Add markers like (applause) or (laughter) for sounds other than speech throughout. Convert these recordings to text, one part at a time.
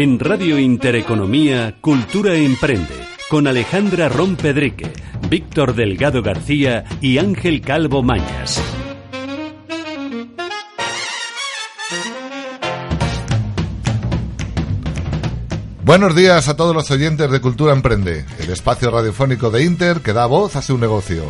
En Radio Intereconomía, Cultura Emprende, con Alejandra Rompedrique, Víctor Delgado García y Ángel Calvo Mañas. Buenos días a todos los oyentes de Cultura Emprende, el espacio radiofónico de Inter que da voz a su negocio.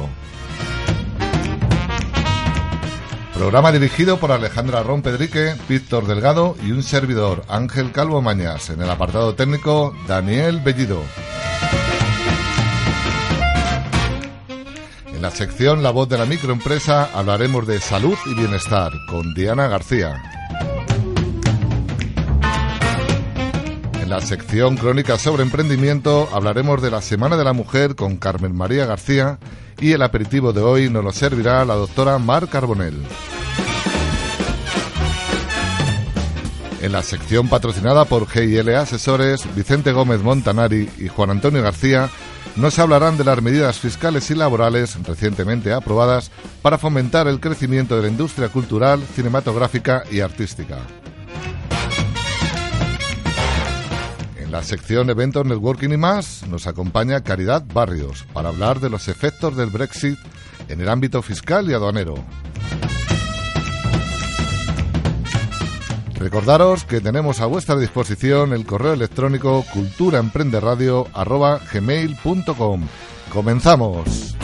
Programa dirigido por Alejandra Rompedrique, Víctor Delgado y un servidor, Ángel Calvo Mañas. En el apartado técnico, Daniel Bellido. En la sección La voz de la microempresa hablaremos de salud y bienestar con Diana García. En la sección Crónicas sobre Emprendimiento hablaremos de la Semana de la Mujer con Carmen María García y el aperitivo de hoy nos lo servirá la doctora Mar Carbonell. En la sección patrocinada por GIL Asesores, Vicente Gómez Montanari y Juan Antonio García nos hablarán de las medidas fiscales y laborales recientemente aprobadas para fomentar el crecimiento de la industria cultural, cinematográfica y artística. En la sección Eventos, Networking y más nos acompaña Caridad Barrios para hablar de los efectos del Brexit en el ámbito fiscal y aduanero. Recordaros que tenemos a vuestra disposición el correo electrónico culturaemprenderadio.gmail.com. ¡Comenzamos!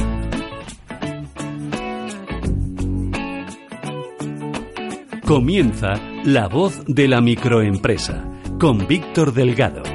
Comienza La Voz de la Microempresa con Víctor Delgado.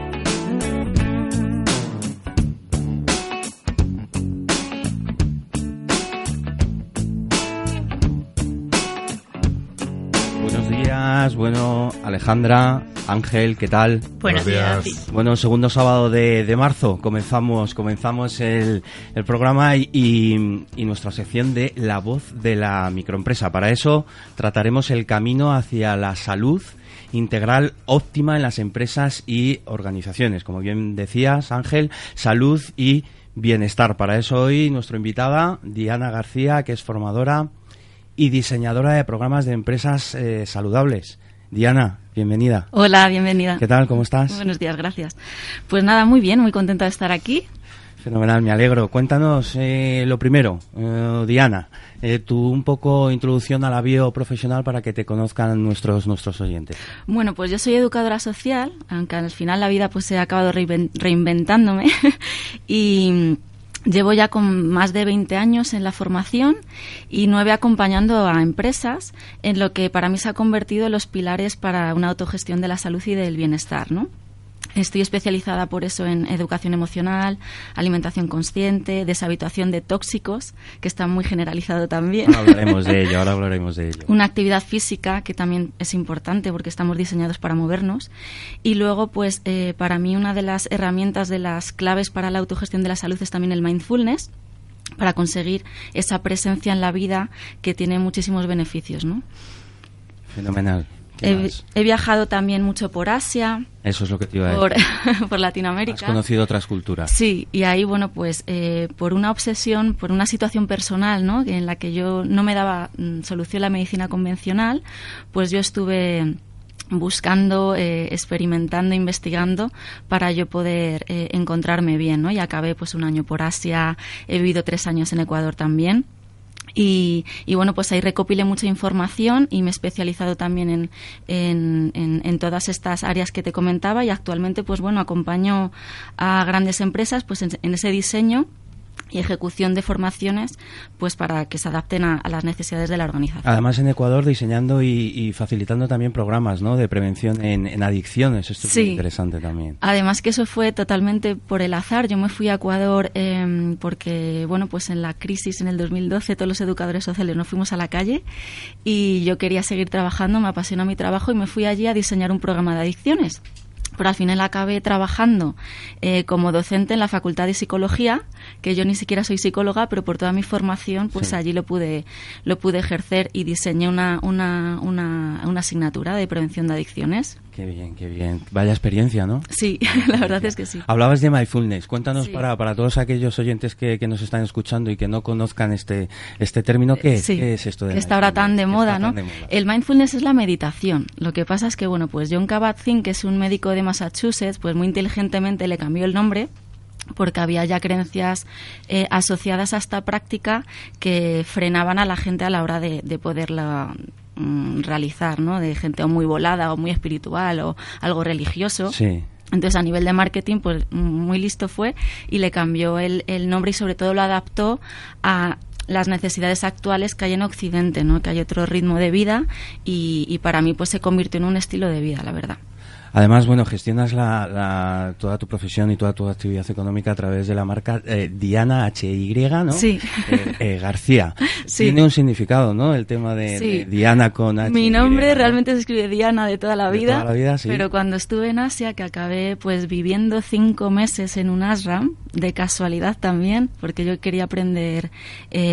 Días, bueno, Alejandra, Ángel, ¿qué tal? Buenos, días. Bueno, segundo sábado de, de marzo comenzamos, comenzamos el, el programa y, y, y nuestra sección de La Voz de la Microempresa. Para eso trataremos el camino hacia la salud integral óptima en las empresas y organizaciones. Como bien decías, Ángel, salud y bienestar. Para eso hoy nuestra invitada, Diana García, que es formadora y diseñadora de programas de empresas eh, saludables. Diana, bienvenida. Hola, bienvenida. ¿Qué tal? ¿Cómo estás? Buenos días, gracias. Pues nada, muy bien, muy contenta de estar aquí. Fenomenal, me alegro. Cuéntanos eh, lo primero, eh, Diana, eh, tu un poco introducción a la bio profesional para que te conozcan nuestros nuestros oyentes. Bueno, pues yo soy educadora social, aunque al final la vida pues se ha acabado reinventándome (laughs) y Llevo ya con más de 20 años en la formación y nueve acompañando a empresas en lo que para mí se ha convertido en los pilares para una autogestión de la salud y del bienestar, ¿no? Estoy especializada por eso en educación emocional, alimentación consciente, deshabituación de tóxicos, que está muy generalizado también. Ahora hablaremos de ello, ahora hablaremos de ello. Una actividad física que también es importante porque estamos diseñados para movernos. Y luego, pues, eh, para mí una de las herramientas de las claves para la autogestión de la salud es también el mindfulness para conseguir esa presencia en la vida que tiene muchísimos beneficios, ¿no? Fenomenal. He, he, viajado también mucho por Asia. Eso es lo que te iba a por, (laughs) por, Latinoamérica. Has conocido otras culturas. Sí, y ahí, bueno, pues eh, por una obsesión, por una situación personal, ¿no? En la que yo no me daba mm, solución la medicina convencional, pues yo estuve buscando, eh, experimentando, investigando para yo poder eh, encontrarme bien, ¿no? Y acabé pues un año por Asia, he vivido tres años en Ecuador también. Y, y, bueno, pues ahí recopilé mucha información y me he especializado también en, en, todas estas áreas que te comentaba y actualmente pues bueno, acompaño a grandes empresas pues en, ese diseño y ejecución de formaciones pues para que se adapten a, las necesidades de la organización. Además en Ecuador diseñando y, facilitando también programas ¿no? de prevención en, adicciones. Esto es muy interesante también. Además que eso fue totalmente por el azar. Yo me fui a Ecuador em, porque bueno pues en la crisis en el 2012 todos los educadores sociales nos fuimos a la calle y yo quería seguir trabajando, me apasionó mi trabajo y me fui allí a diseñar un programa de adicciones pero al final acabé trabajando eh, como docente en la Facultad de Psicología, que yo ni siquiera soy psicóloga, pero por toda mi formación, pues allí lo pude, lo pude ejercer y diseñé una, una, una, una asignatura de prevención de adicciones. Qué bien, qué bien. Vaya experiencia, ¿no? Sí, (laughs) la verdad es que sí. Hablabas de mindfulness. Cuéntanos para, para todos aquellos oyentes que, que, nos están escuchando y que no conozcan este, este término, ¿qué es, ¿Qué es esto de Que está ahora tan de moda, ¿no? El mindfulness es la meditación. Lo que pasa es que, bueno, pues John Kabat-Zinn, que es un médico de Massachusetts, pues muy inteligentemente le cambió el nombre porque había ya creencias eh, asociadas a esta práctica que frenaban a la gente a la hora de, de poderla Mm, realizar, ¿no? De gente o muy volada o muy espiritual o algo religioso. Sí. Entonces, a nivel de marketing, pues muy listo fue y le cambió el, el nombre y sobre todo lo adaptó a las necesidades actuales que hay en Occidente, ¿no? Que hay otro ritmo de vida y, y para mí pues se convirtió en un estilo de vida, la verdad. Además, bueno, gestionas la, toda tu profesión y toda tu actividad económica a través de la marca eh, Diana HY, ¿no? Sí. Eh, eh, García. (laughs) Sí. Tiene un significado, ¿no? El tema de, Diana con H. Mi nombre realmente se escribe Diana de toda la vida. toda la vida, sí. Pero cuando estuve en Asia, que acabé pues viviendo cinco meses en un ashram, de casualidad también, porque yo quería aprender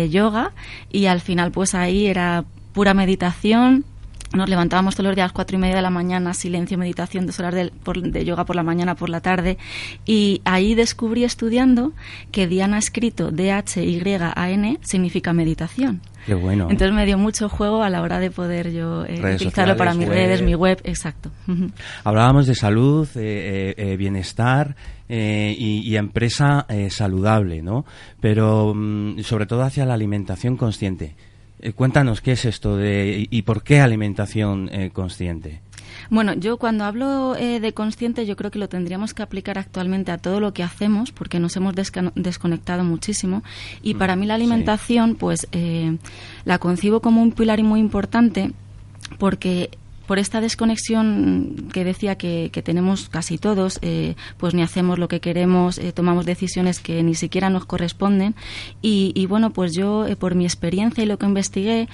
yoga y al final pues ahí era pura meditación, nos levantábamos todos los días a las cuatro y media de la mañana, silencio, meditación, dos horas de, yoga por la mañana, por la tarde. Y ahí descubrí estudiando que Diana escrito D-H-Y-A-N significa meditación. Qué bueno. Entonces me dio mucho juego a la hora de poder yo eh, utilizarlo para mis redes, mi web, exacto. (laughs) Hablábamos de salud, eh, eh, bienestar y, empresa saludable, ¿no? Pero mm, sobre todo hacia la alimentación consciente. Eh, cuéntanos qué es esto de, y por qué alimentación eh, consciente. Bueno, yo cuando hablo eh, de consciente, yo creo que lo tendríamos que aplicar actualmente a todo lo que hacemos, porque nos hemos desconectado muchísimo. Y para mí la alimentación, pues la concibo como un pilar muy importante, porque por esta desconexión que decía que, tenemos casi todos, eh, pues ni hacemos lo que queremos, eh, tomamos decisiones que ni siquiera nos corresponden. Y, bueno, pues yo, eh, por mi experiencia y lo que investigué,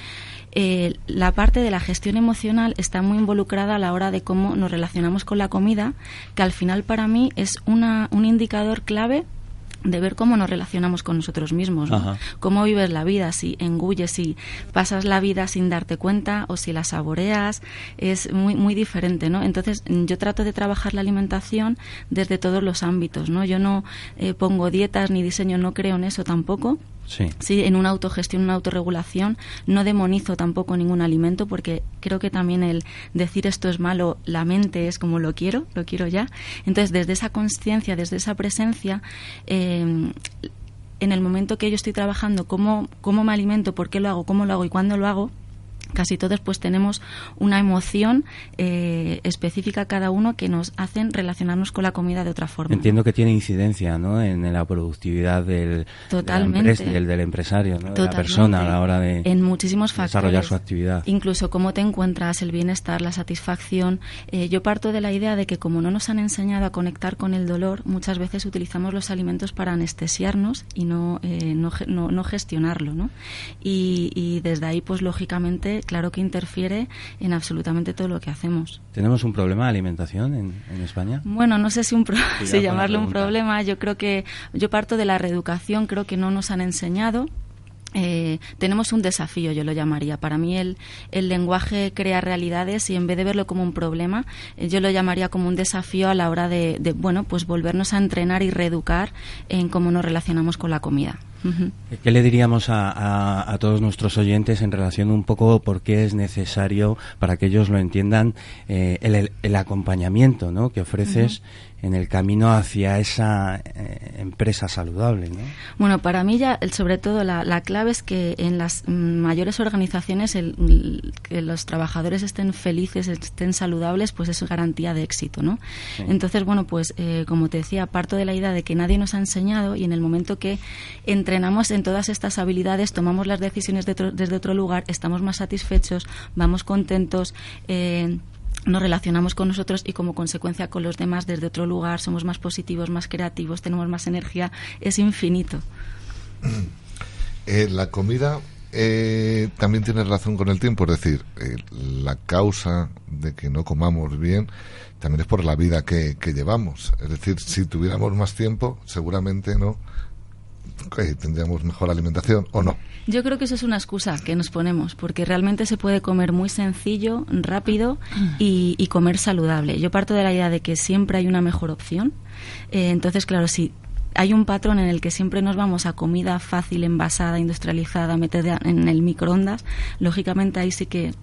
la parte de la gestión emocional está muy involucrada a la hora de cómo nos relacionamos con la comida, que al final para mí es una, un indicador clave de ver cómo nos relacionamos con nosotros mismos, cómo vives la vida, si engulles, si pasas la vida sin darte cuenta o si la saboreas, es muy muy diferente, ¿no? Entonces yo trato de trabajar la alimentación desde todos los ámbitos, ¿no? Yo no eh, pongo dietas ni diseño, no creo en eso tampoco, Sí. en una autogestión, una autorregulación. No demonizo tampoco ningún alimento porque creo que también el decir esto es malo, la mente es como lo quiero, lo quiero ya. Entonces, desde esa conciencia, desde esa presencia, eh, en el momento que yo estoy trabajando, cómo, cómo me alimento, por qué lo hago, cómo lo hago y cuándo lo hago, casi todos pues tenemos una emoción eh, específica cada uno que nos hacen relacionarnos con la comida de otra forma. Entiendo que tiene incidencia ¿no? en, la productividad del, Totalmente. del, empresario, de la persona a la hora de, en muchísimos desarrollar su actividad. Incluso cómo te encuentras, el bienestar, la satisfacción. Eh, yo parto de la idea de que como no nos han enseñado a conectar con el dolor, muchas veces utilizamos los alimentos para anestesiarnos y no, eh, no, no, gestionarlo. ¿no? Y, y desde ahí, pues lógicamente, claro que interfiere en absolutamente todo lo que hacemos. ¿Tenemos un problema de alimentación en, España? Bueno, no sé si, un (laughs) si llamarlo un problema. Yo creo que yo parto de la reeducación, creo que no nos han enseñado eh, tenemos un desafío, yo lo llamaría. Para mí el, el, lenguaje crea realidades y en vez de verlo como un problema, eh, yo lo llamaría como un desafío a la hora de, de, bueno, pues volvernos a entrenar y reeducar en cómo nos relacionamos con la comida. ¿Qué le diríamos a, todos nuestros oyentes en relación un poco por qué es necesario, para que ellos lo entiendan, eh, el, acompañamiento ¿no? que ofreces en el camino hacia esa eh, empresa saludable. ¿no? Bueno, para mí ya, sobre todo, la, clave es que en las mayores organizaciones el, que los trabajadores estén felices, estén saludables, pues es garantía de éxito, ¿no? Entonces, bueno, pues eh, como te decía, parto de la idea de que nadie nos ha enseñado y en el momento que entrenamos en todas estas habilidades, tomamos las decisiones desde otro lugar, estamos más satisfechos, vamos contentos. Eh, nos relacionamos con nosotros y como consecuencia con los demás desde otro lugar, somos más positivos, más creativos, tenemos más energía, es infinito. Eh, la comida eh, también tiene relación con el tiempo, es decir, eh, la causa de que no comamos bien también es por la vida que, que llevamos. Es decir, si tuviéramos más tiempo, seguramente no tendríamos mejor alimentación o no. Yo creo que eso es una excusa que nos ponemos, porque realmente se puede comer muy sencillo, rápido y, comer saludable. Yo parto de la idea de que siempre hay una mejor opción. Eh, entonces, claro, si hay un patrón en el que siempre nos vamos a comida fácil, envasada, industrializada, metida en el microondas, lógicamente ahí sí que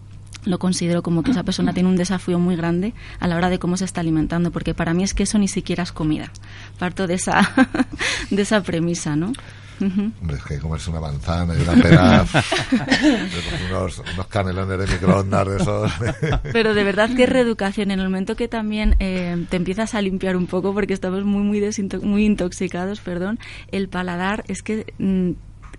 lo considero como que esa persona tiene un desafío muy grande a la hora de cómo se está alimentando, porque para mí es que eso ni siquiera es comida. Parto de esa, (laughs) de esa premisa, ¿no? Hombre, es que comerse una manzana y una pera, (laughs) unos, unos, canelones de microondas de esos. (laughs) Pero de verdad que reeducación, en el momento que también eh, te empiezas a limpiar un poco, porque estamos muy, muy, muy intoxicados, perdón, el paladar es que... Mm,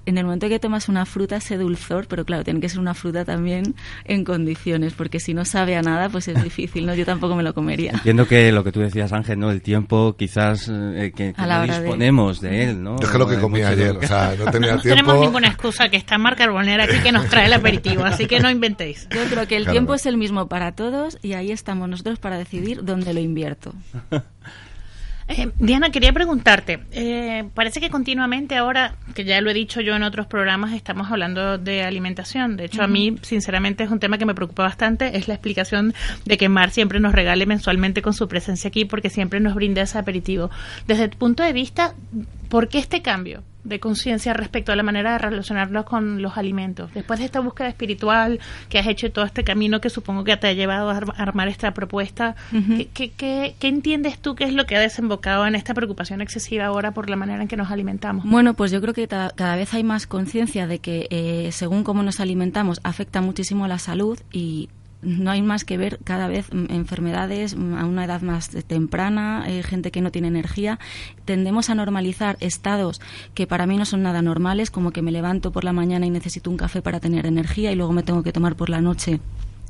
en el momento que tomas una fruta ese dulzor, pero claro, tiene que ser una fruta también en condiciones, porque si no sabe a nada, pues es difícil, ¿no? Yo tampoco me lo comería. Entiendo que lo que tú decías, Ángel, ¿no? El tiempo quizás eh, que, no disponemos de... él, ¿no? Yo es que lo que comí ayer, o sea, no tenía (laughs) no tiempo... tenemos ninguna excusa que está Mar Carbonera aquí que nos trae el aperitivo, así que no inventéis. Yo creo que el tiempo es el mismo para todos y ahí estamos nosotros para decidir dónde lo invierto. (laughs) Eh, Diana, quería preguntarte, eh, parece que continuamente ahora, que ya lo he dicho yo en otros programas, estamos hablando de alimentación. De hecho, a mí, sinceramente, es un tema que me preocupa bastante, es la explicación de que Mar siempre nos regale mensualmente con su presencia aquí, porque siempre nos brinda ese aperitivo. Desde tu punto de vista, ¿por qué este cambio? de conciencia respecto a la manera de relacionarlos con los alimentos. Después de esta búsqueda espiritual que has hecho todo este camino que supongo que te ha llevado a armar esta propuesta, ¿qué, entiendes tú que es lo que ha desembocado en esta preocupación excesiva ahora por la manera en que nos alimentamos? Bueno, pues yo creo que cada vez hay más conciencia de que eh, según cómo nos alimentamos afecta muchísimo a la salud y no hay más que ver cada vez enfermedades a una edad más temprana, eh, gente que no tiene energía. Tendemos a normalizar estados que para mí no son nada normales, como que me levanto por la mañana y necesito un café para tener energía y luego me tengo que tomar por la noche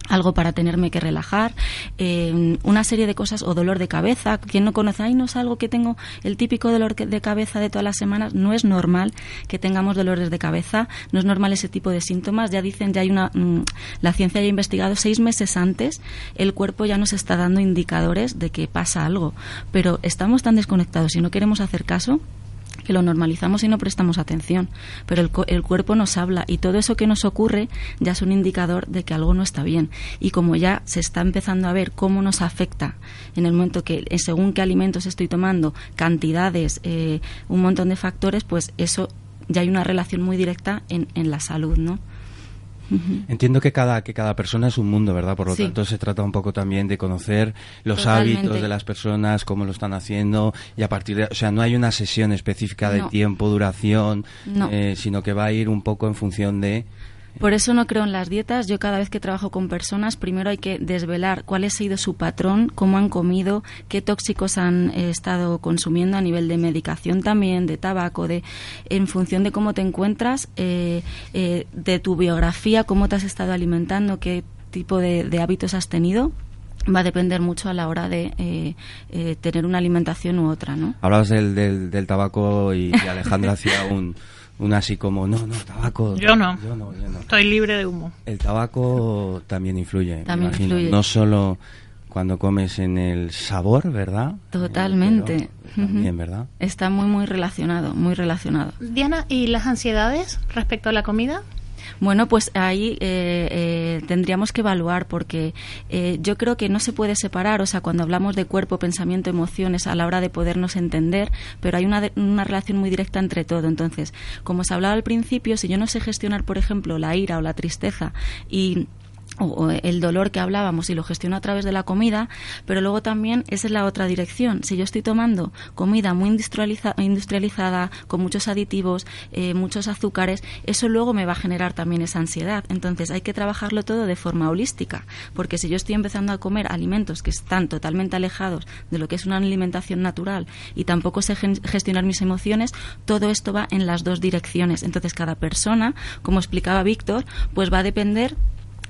algo para tenerme que relajar, eh, una serie de cosas o dolor de cabeza. Quien no conoce, ay, no es algo que tengo el típico dolor de cabeza de todas las semanas. No es normal que tengamos dolores de cabeza, no es normal ese tipo de síntomas. Ya dicen, ya hay una, mm, la ciencia ya ha investigado seis meses antes, el cuerpo ya nos está dando indicadores de que pasa algo. Pero estamos tan desconectados y no queremos hacer caso que lo normalizamos y no prestamos atención, pero el, el, cuerpo nos habla y todo eso que nos ocurre ya es un indicador de que algo no está bien. Y como ya se está empezando a ver cómo nos afecta en el momento que, según qué alimentos estoy tomando, cantidades, eh, un montón de factores, pues eso ya hay una relación muy directa en, en la salud, ¿no? Entiendo que cada, que cada persona es un mundo, ¿verdad? Por lo tanto, se trata un poco también de conocer los hábitos de las personas, cómo lo están haciendo, y a partir de. O sea, no hay una sesión específica de tiempo, duración, eh, sino que va a ir un poco en función de por eso no creo en las dietas. Yo cada vez que trabajo con personas, primero hay que desvelar cuál ha sido su patrón, cómo han comido, qué tóxicos han eh, estado consumiendo a nivel de medicación también, de tabaco, de en función de cómo te encuentras, eh, eh, de tu biografía, cómo te has estado alimentando, qué tipo de, hábitos has tenido va a depender mucho a la hora de tener una alimentación u otra, ¿no? Hablabas del, del, tabaco y, y Alejandra hacía un, una así como, no, no, tabaco. Yo no. Estoy libre de humo. El tabaco también influye. También influye. No solo cuando comes en el sabor, ¿verdad? Totalmente. también, ¿verdad? Está muy, muy relacionado, muy relacionado. Diana, ¿y las ansiedades respecto a la comida? Bueno, pues ahí eh, eh, tendríamos que evaluar porque eh, yo creo que no se puede separar, o sea, cuando hablamos de cuerpo, pensamiento, emociones a la hora de podernos entender, pero hay una, una relación muy directa entre todo. Entonces, como se hablaba al principio, si yo no sé gestionar, por ejemplo, la ira o la tristeza y o el dolor que hablábamos y lo gestiono a través de la comida, pero luego también esa es la otra dirección. Si yo estoy tomando comida muy industrializada, con muchos aditivos, eh, muchos azúcares, eso luego me va a generar también esa ansiedad. Entonces hay que trabajarlo todo de forma holística, porque si yo estoy empezando a comer alimentos que están totalmente alejados de lo que es una alimentación natural y tampoco sé gestionar mis emociones, todo esto va en las dos direcciones. Entonces cada persona, como explicaba Víctor, pues va a depender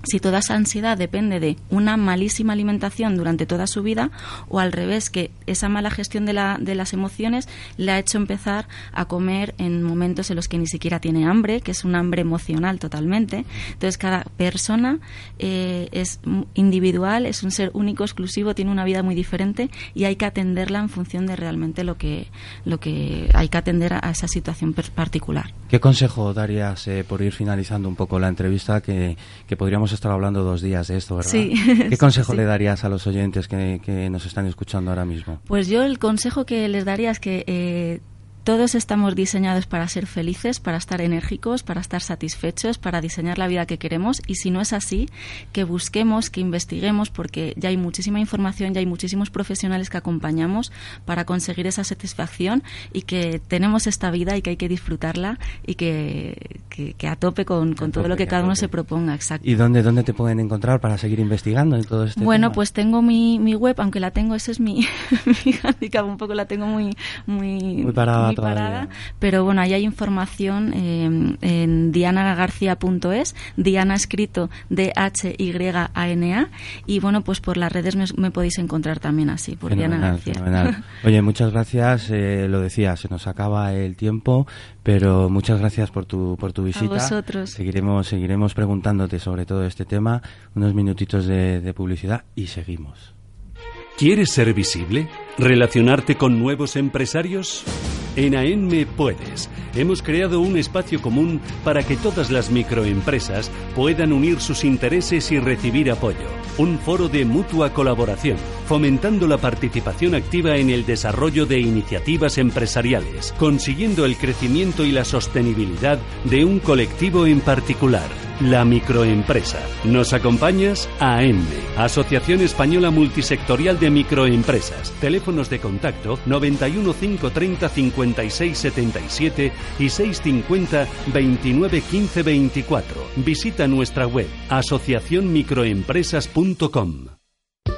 si toda esa ansiedad depende de una malísima alimentación durante toda su vida o al revés, que esa mala gestión de, la, de, las emociones le ha hecho empezar a comer en momentos en los que ni siquiera tiene hambre, que es un hambre emocional totalmente. Entonces, cada persona eh, es individual, es un ser único, exclusivo, tiene una vida muy diferente y hay que atenderla en función de realmente lo que, lo que hay que atender a, esa situación particular. ¿Qué consejo darías eh, por ir finalizando un poco la entrevista que, que podríamos estado hablando dos días de esto, ¿verdad? Sí. ¿Qué (laughs) consejo le darías a los oyentes que, que, nos están escuchando ahora mismo? Pues yo el consejo que les daría es que eh, todos estamos diseñados para ser felices, para estar enérgicos, para estar satisfechos, para diseñar la vida que queremos y si no es así, que busquemos, que investiguemos porque ya hay muchísima información, ya hay muchísimos profesionales que acompañamos para conseguir esa satisfacción y que tenemos esta vida y que hay que disfrutarla y que, que, a tope con, con todo lo que cada uno se proponga. Exacto. ¿Y dónde, dónde te pueden encontrar para seguir investigando en todo este Bueno, pues tengo mi, mi web, aunque la tengo, ese es mi, (laughs) mi handicap, un poco la tengo muy... Muy, muy parada parada, pero bueno, ahí hay información eh, en dianagarcía.es, Diana escrito D-H-Y-A-N-A, y bueno, pues por las redes me, podéis encontrar también así, por Diana García. (laughs) Oye, muchas gracias, eh, lo decía, se nos acaba el tiempo, pero muchas gracias por tu, por tu visita. A vosotros. Seguiremos, seguiremos preguntándote sobre todo este tema, unos minutitos de publicidad y seguimos. ¿Quieres ser visible? ¿Relacionarte con nuevos empresarios? En AENME puedes. Hemos creado un espacio común para que todas las microempresas puedan unir sus intereses y recibir apoyo. Un foro de mutua colaboración, fomentando la participación activa en el desarrollo de iniciativas empresariales, consiguiendo el crecimiento y la sostenibilidad de un colectivo en particular la microempresa. ¿Nos acompañas? AENME, Asociación Española Multisectorial de Microempresas. Teléfonos de contacto 91 530 56 77 y 650 29 15 24. Visita nuestra web asociacionmicroempresas.com.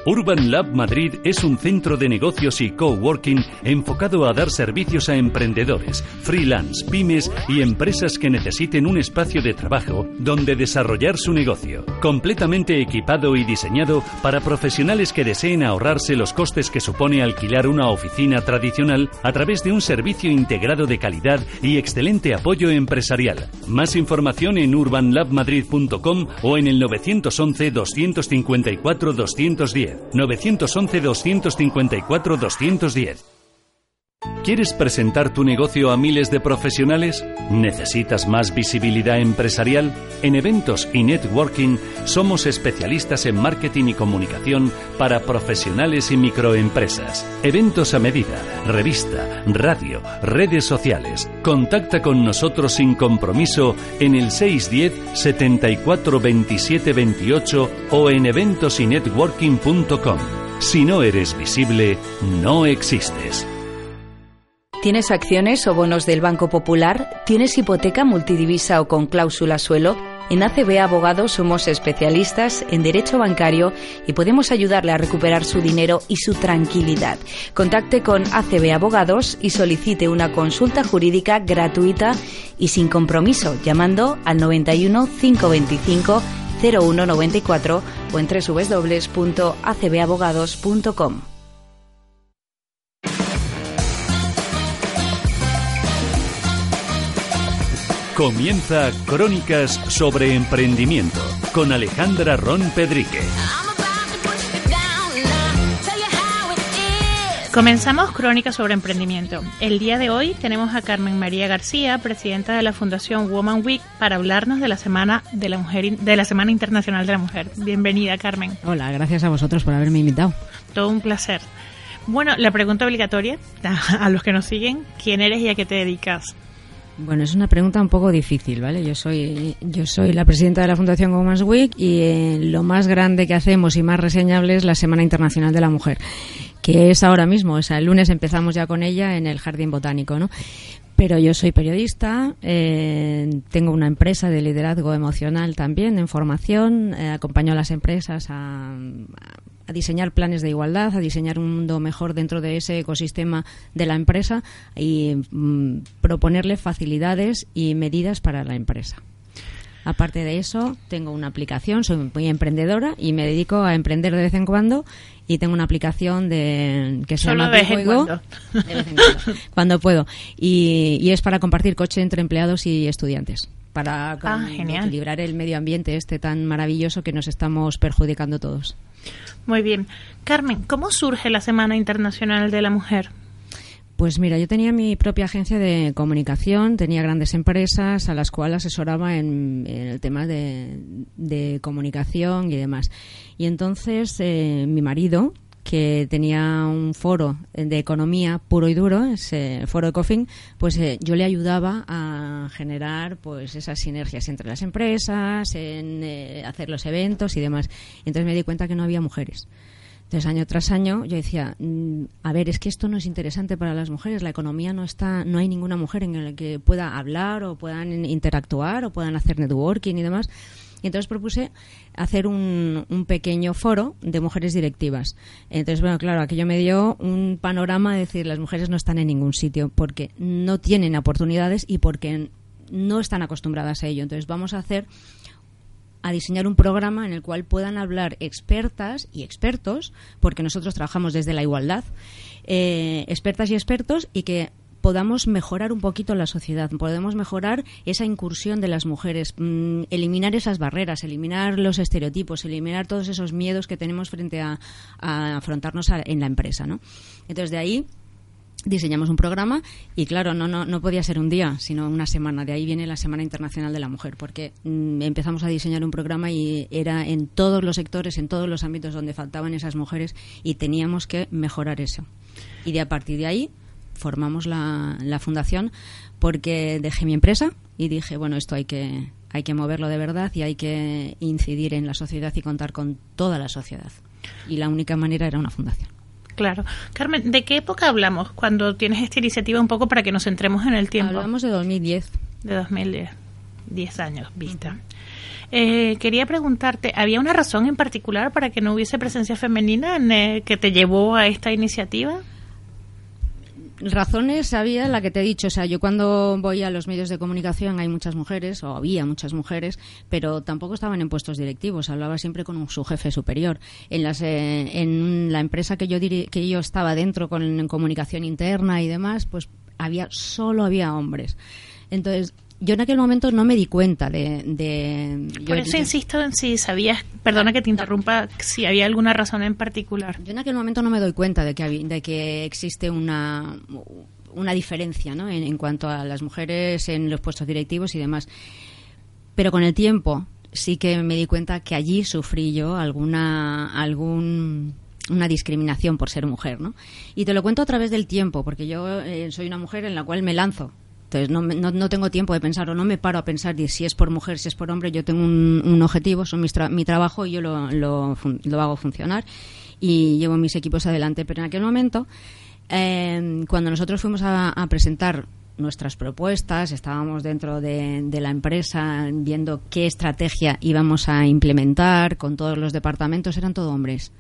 Urban Lab Madrid es un centro de negocios y coworking enfocado a dar servicios a emprendedores, freelance, pymes y empresas que necesiten un espacio de trabajo donde desarrollar su negocio. Completamente equipado y diseñado para profesionales que deseen ahorrarse los costes que supone alquilar una oficina tradicional a través de un servicio integrado de calidad y excelente apoyo empresarial. Más información en urbanlabmadrid.com o en el 911 254 210. 911-254-210. ¿Quieres presentar tu negocio a miles de profesionales? ¿Necesitas más visibilidad empresarial? En eventos y networking somos especialistas en marketing y comunicación para profesionales y microempresas. Eventos a medida, revista, radio, redes sociales. Contacta con nosotros sin compromiso en el 610 74 27 28 o en eventosinetworking.com. Si no eres visible, no existes. ¿Tienes acciones o bonos del Banco Popular? ¿Tienes hipoteca multidivisa o con cláusula suelo? En ACB Abogados somos especialistas en derecho bancario y podemos ayudarle a recuperar su dinero y su tranquilidad. Contacte con ACB Abogados y solicite una consulta jurídica gratuita y sin compromiso llamando al 91 525 0194 o en www.acbabogados.com. Comienza Crónicas sobre Emprendimiento con Alejandra Ron Pedrique. Comenzamos Crónicas sobre Emprendimiento. El día de hoy tenemos a Carmen María García, presidenta de la Fundación Woman Week, para hablarnos de la Semana de la Mujer de la Semana Internacional de la Mujer. Bienvenida, Carmen. Hola, gracias a vosotros por haberme invitado. Todo un placer. Bueno, la pregunta obligatoria (laughs) a los que nos siguen, ¿quién eres y a qué te dedicas? Bueno, es una pregunta un poco difícil, ¿vale? Yo soy, yo soy la presidenta de la Fundación Women's Week y eh, lo más grande que hacemos y más reseñable es la Semana Internacional de la Mujer, que es ahora mismo, o sea, el lunes empezamos ya con ella en el Jardín Botánico, ¿no? Pero yo soy periodista, eh, tengo una empresa de liderazgo emocional también en formación, eh, acompaño a las empresas a, diseñar planes de igualdad, a diseñar un mundo mejor dentro de ese ecosistema de la empresa y mm, proponerle facilidades y medidas para la empresa. Aparte de eso, tengo una aplicación, soy muy emprendedora y me dedico a emprender de vez en cuando y tengo una aplicación de que se Solo llama de vez en cuando. de vez en cuando, cuando puedo y, y es para compartir coche entre empleados y estudiantes para Ah, equilibrar el medio ambiente este tan maravilloso que nos estamos perjudicando todos. Muy bien. Carmen, ¿cómo surge la Semana Internacional de la Mujer? Pues mira, yo tenía mi propia agencia de comunicación, tenía grandes empresas a las cuales asesoraba en, el tema de, comunicación y demás. Y entonces eh, mi marido, que tenía un foro de economía puro y duro, ese foro de COFIN, pues eh, yo le ayudaba a generar pues esas sinergias entre las empresas, en eh, hacer los eventos y demás. Y entonces me di cuenta que no había mujeres. Entonces, año tras año, yo decía, mm, a ver, es que esto no es interesante para las mujeres. La economía no está, no hay ninguna mujer en la que pueda hablar o puedan interactuar o puedan hacer networking y demás. Y entonces propuse hacer un, un pequeño foro de mujeres directivas. Entonces, bueno, claro, aquello me dio un panorama de decir, las mujeres no están en ningún sitio porque no tienen oportunidades y porque no están acostumbradas a ello. Entonces, vamos a hacer a diseñar un programa en el cual puedan hablar expertas y expertos, porque nosotros trabajamos desde la igualdad, eh, expertas y expertos, y que podamos mejorar un poquito la sociedad, podemos mejorar esa incursión de las mujeres, mm, eliminar esas barreras, eliminar los estereotipos, eliminar todos esos miedos que tenemos frente a, a afrontarnos a- en la empresa, ¿no? Entonces de ahí diseñamos un programa y claro, no, no, no podía ser un día, sino una semana. De ahí viene la Semana Internacional de la Mujer, porque mm, empezamos a diseñar un programa y era en todos los sectores, en todos los ámbitos donde faltaban esas mujeres y teníamos que mejorar eso. Y de a partir de ahí formamos la, la fundación porque dejé mi empresa y dije, bueno, esto hay que, hay que moverlo de verdad y hay que incidir en la sociedad y contar con toda la sociedad. Y la única manera era una fundación. Claro. Carmen, ¿de qué época hablamos cuando tienes esta iniciativa un poco para que nos centremos en el tiempo? Hablamos de 2010. De 2010. 10 años vista. Eh, quería preguntarte, ¿había una razón en particular para que no hubiese presencia femenina en, eh, que te llevó a esta iniciativa? Razones había la que te he dicho. O sea, yo cuando voy a los medios de comunicación hay muchas mujeres, o había muchas mujeres, pero tampoco estaban en puestos directivos. Hablaba siempre con su jefe superior. En, las, eh, en la empresa que yo, estaba dentro con comunicación interna y demás, pues había solo había hombres. Entonces, yo en aquel momento no me di cuenta de... de Por eso yo- insisto en si sabías, perdona que te interrumpa, si había alguna razón en particular. Yo en aquel momento no me doy cuenta de que, de que existe una, una diferencia ¿no? en, en cuanto a las mujeres en los puestos directivos y demás. Pero con el tiempo sí que me di cuenta que allí sufrí yo alguna algún una discriminación por ser mujer, ¿no? Y te lo cuento a través del tiempo, porque yo eh, soy una mujer en la cual me lanzo. Entonces no, no, no tengo tiempo de pensar o no me paro a pensar si es por mujer, si es por hombre. Yo tengo un, objetivo, son mi trabajo y yo lo, lo, lo hago funcionar y llevo mis equipos adelante. Pero en aquel momento, eh, cuando nosotros fuimos a, a presentar nuestras propuestas, estábamos dentro de, de la empresa viendo qué estrategia íbamos a implementar con todos los departamentos, eran todo hombres.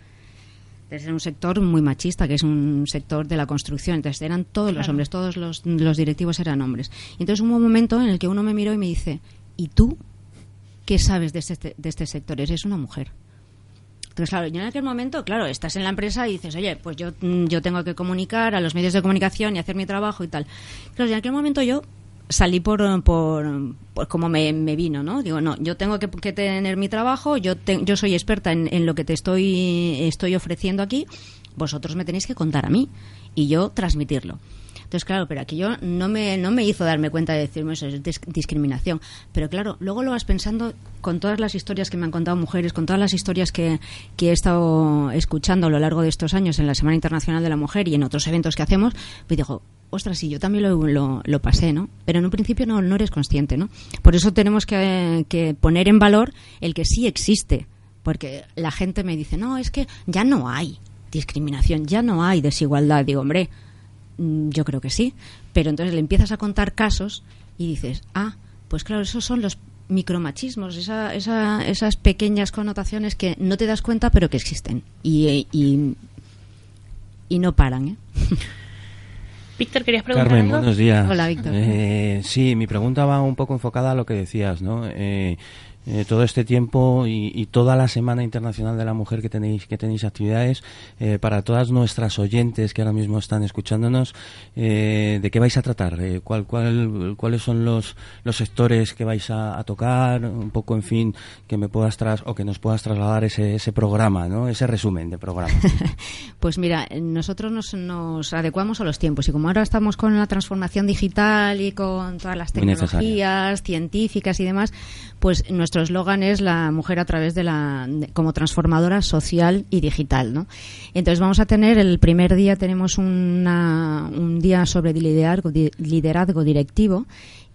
Entonces era un sector muy machista, que es un sector de la construcción. Entonces eran todos los hombres, todos los, los directivos eran hombres. Y entonces hubo un momento en el que uno me miró y me dice, ¿y tú qué sabes de este, de este sector? Eres una mujer. Entonces, claro, yo en aquel momento, claro, estás en la empresa y dices, oye, pues yo, mm, yo tengo que comunicar a los medios de comunicación y hacer mi trabajo y tal. Claro, y en aquel momento yo salí por, por, por como me, me vino, ¿no? Digo, no, yo tengo que, tener mi trabajo, yo, te- yo soy experta en, lo que te estoy, estoy ofreciendo aquí, vosotros me tenéis que contar a mí y yo transmitirlo. Entonces, claro, pero aquí yo no me, no me hizo darme cuenta de decirme eso, es dis- discriminación. Pero claro, luego lo vas pensando con todas las historias que me han contado mujeres, con todas las historias que, que he estado escuchando a lo largo de estos años en la Semana Internacional de la Mujer y en otros eventos que hacemos, pues digo, ostras, sí, yo también lo, lo, pasé, ¿no? Pero en un principio no, no eres consciente, ¿no? Por eso tenemos que, que poner en valor el que sí existe, porque la gente me dice, no, es que ya no hay discriminación, ya no hay desigualdad. Digo, hombre, mm, yo creo que sí, pero entonces le empiezas a contar casos y dices, ah, pues claro, esos son los micromachismos, esa, esa, esas pequeñas connotaciones que no te das cuenta pero que existen y, y, no paran. ¿eh? (laughs) Víctor, ¿querías preguntar Carmen, buenos días. Hola, Víctor. Eh, sí, mi pregunta va un poco enfocada a lo que decías, ¿no? Eh, eh, todo este tiempo y, toda la Semana Internacional de la Mujer que tenéis, que tenéis actividades, eh, para todas nuestras oyentes que ahora mismo están escuchándonos, eh, ¿de qué vais a tratar? ¿cuál, cuál, ¿Cuáles son los, los sectores que vais a, tocar? Un poco, en fin, que me puedas tras, o que nos puedas trasladar ese, ese programa, ¿no? ese resumen de programa. (laughs) pues mira, nosotros nos, nos adecuamos a los tiempos y como ahora estamos con la transformación digital y con todas las tecnologías científicas y demás, pues nuestro eslogan es la mujer a través de la como transformadora social y digital, ¿no? Entonces vamos a tener el primer día tenemos un día sobre liderazgo, liderazgo directivo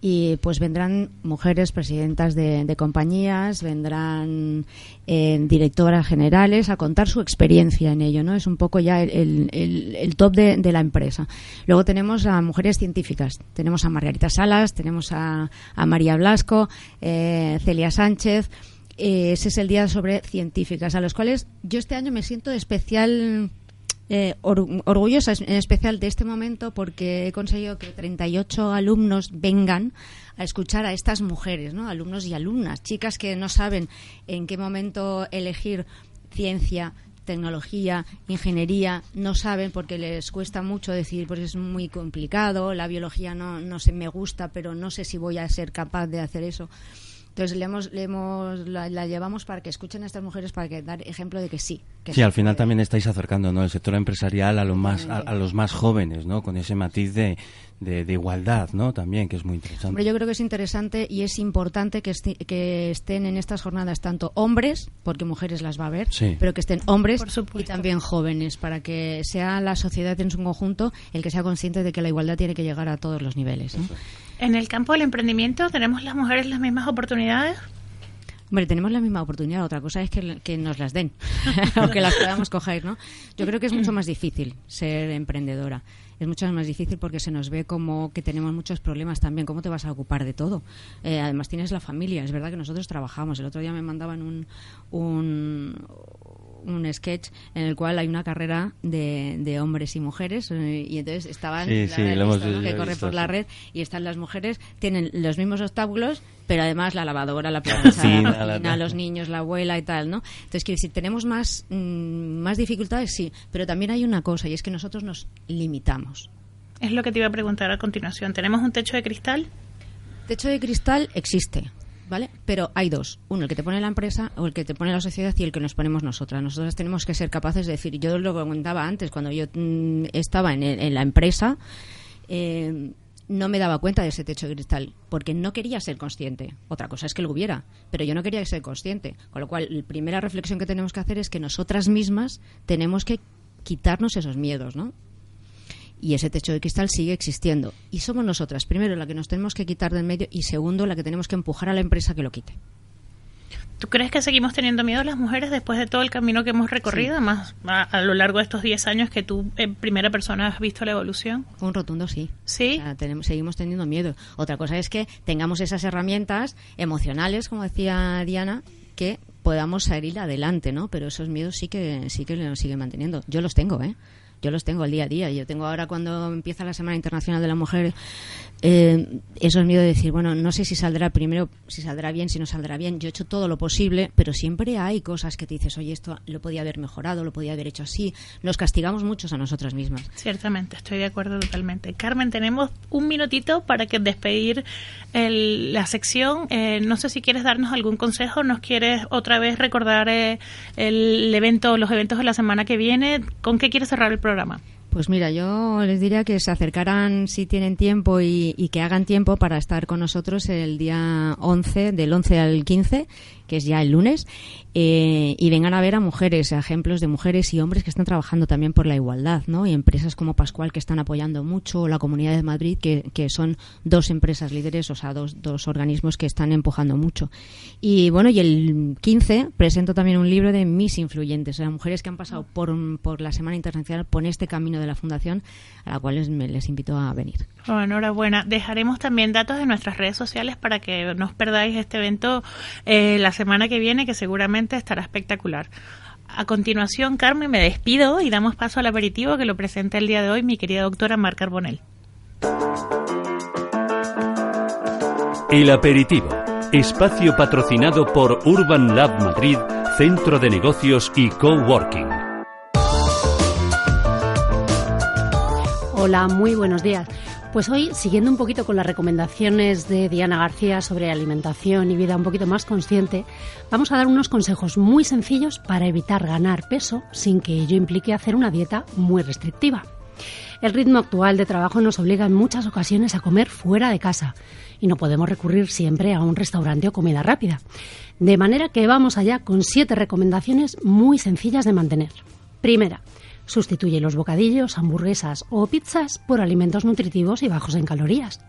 y pues vendrán mujeres presidentas de, compañías, vendrán eh, directoras generales a contar su experiencia en ello, ¿no? Es un poco ya el, el, top de, la empresa. Luego tenemos a mujeres científicas, tenemos a Margarita Salas, tenemos a, a María Blasco, eh, Celia Sánchez. Eh, ese es el día sobre científicas, a los cuales yo este año me siento especial eh, orgullosa en especial de este momento porque he conseguido que 38 alumnos vengan a escuchar a estas mujeres, ¿no? alumnos y alumnas, chicas que no saben en qué momento elegir ciencia, tecnología, ingeniería, no saben porque les cuesta mucho decir, pues es muy complicado, la biología no, no se me gusta, pero no sé si voy a ser capaz de hacer eso. Entonces le hemos, le hemos, la, llevamos para que escuchen a estas mujeres para que dar ejemplo de que sí. Que sí, al final también estáis acercando ¿no? el sector empresarial a, los más, a, los más jóvenes, ¿no? con ese matiz de, de, igualdad, ¿no? También, que es muy interesante. yo creo que es interesante y es importante que, que estén en estas jornadas tanto hombres, porque mujeres las va a ver, pero que estén hombres y también jóvenes, para que sea la sociedad en su conjunto el que sea consciente de que la igualdad tiene que llegar a todos los niveles. En el campo del emprendimiento, ¿tenemos las mujeres las mismas oportunidades? Hombre, tenemos la misma oportunidad. Otra cosa es que, que nos las den (laughs) o que las podamos coger, ¿no? Yo creo que es mucho más difícil ser emprendedora. Es mucho más difícil porque se nos ve como que tenemos muchos problemas también. ¿Cómo te vas a ocupar de todo? Eh, además tienes la familia. Es verdad que nosotros trabajamos. El otro día me mandaban un, un un sketch en el cual hay una carrera de, de hombres y mujeres eh, y entonces estaban sí, sí, hemos, que corre por la red y están las mujeres tienen los mismos obstáculos pero además la lavadora la plancha los niños la abuela y tal no entonces quiero decir tenemos más mm, más dificultades sí pero también hay una cosa y es que nosotros nos limitamos. Es lo que te iba a preguntar a continuación. Tenemos un techo de cristal techo de cristal existe ¿vale? Pero hay dos. Uno, el que te pone la empresa o el que te pone la sociedad y el que nos ponemos nosotras. Nosotras tenemos que ser capaces de decir, yo lo comentaba antes, cuando yo mm, estaba en, la empresa, eh, no me daba cuenta de ese techo de cristal, porque no quería ser consciente. Otra cosa es que lo hubiera, pero yo no quería ser consciente. Con lo cual, la primera reflexión que tenemos que hacer es que nosotras mismas tenemos que quitarnos esos miedos, ¿no? Y ese techo de cristal sigue existiendo. Y somos nosotras, primero, la que nos tenemos que quitar del medio y segundo, la que tenemos que empujar a la empresa que lo quite. ¿Tú crees que seguimos teniendo miedo las mujeres después de todo el camino que hemos recorrido, más a, lo largo de estos 10 años que tú en primera persona has visto la evolución? Un rotundo sí. Sí. tenemos, seguimos teniendo miedo. Otra cosa es que tengamos esas herramientas emocionales, como decía Diana, que podamos salir adelante, ¿no? Pero esos miedos sí que sí que los siguen manteniendo. Yo los tengo, ¿eh? Yo los tengo al día a día. Yo tengo ahora cuando empieza la Semana Internacional de la Mujer eh, eso es miedo de decir, bueno, no sé si saldrá primero, si saldrá bien, si no saldrá bien. Yo he hecho todo lo posible, pero siempre hay cosas que te dices, oye, esto lo podía haber mejorado, lo podía haber hecho así. Nos castigamos muchos a nosotras mismas. Ciertamente, estoy de acuerdo totalmente. Carmen, tenemos un minutito para que despedir la sección. Eh, no sé si quieres darnos algún consejo, nos quieres otra vez recordar eh, el evento, los eventos de la semana que viene. ¿Con qué quieres cerrar el programa? programa. Pues mira, yo les diría que se acercaran si tienen tiempo y, que hagan tiempo para estar con nosotros el día 11, del 11 al 15, que es ya el lunes, eh, y vengan a ver a mujeres, ejemplos de mujeres y hombres que están trabajando también por la igualdad, ¿no? Y empresas como Pascual que están apoyando mucho, la Comunidad de Madrid, que, que son dos empresas líderes, o sea, dos, dos organismos que están empujando mucho. Y bueno, y el 15 presento también un libro de mis influyentes, o sea, mujeres que han pasado por, por la Semana Internacional por este camino de la Fundación, a la cual les, les invito a venir. Oh, enhorabuena. Dejaremos también datos en nuestras redes sociales para que no os perdáis este evento eh, la semana que viene, que seguramente estará espectacular. A continuación, Carmen, me despido y damos paso al aperitivo que lo presenta el día de hoy mi querida doctora Mar Carbonell. El aperitivo, espacio patrocinado por Urban Lab Madrid, Centro de Negocios y Coworking. Hola, muy buenos días. Pues hoy, siguiendo un poquito con las recomendaciones de Diana García sobre alimentación y vida un poquito más consciente, vamos a dar unos consejos muy sencillos para evitar ganar peso sin que ello implique hacer una dieta muy restrictiva. El ritmo actual de trabajo nos obliga en muchas ocasiones a comer fuera de casa y no podemos recurrir siempre a un restaurante o comida rápida. De manera que vamos allá con siete recomendaciones muy sencillas de mantener. Primera, Sustituye los bocadillos, hamburguesas o pizzas por alimentos nutritivos y bajos en calorías.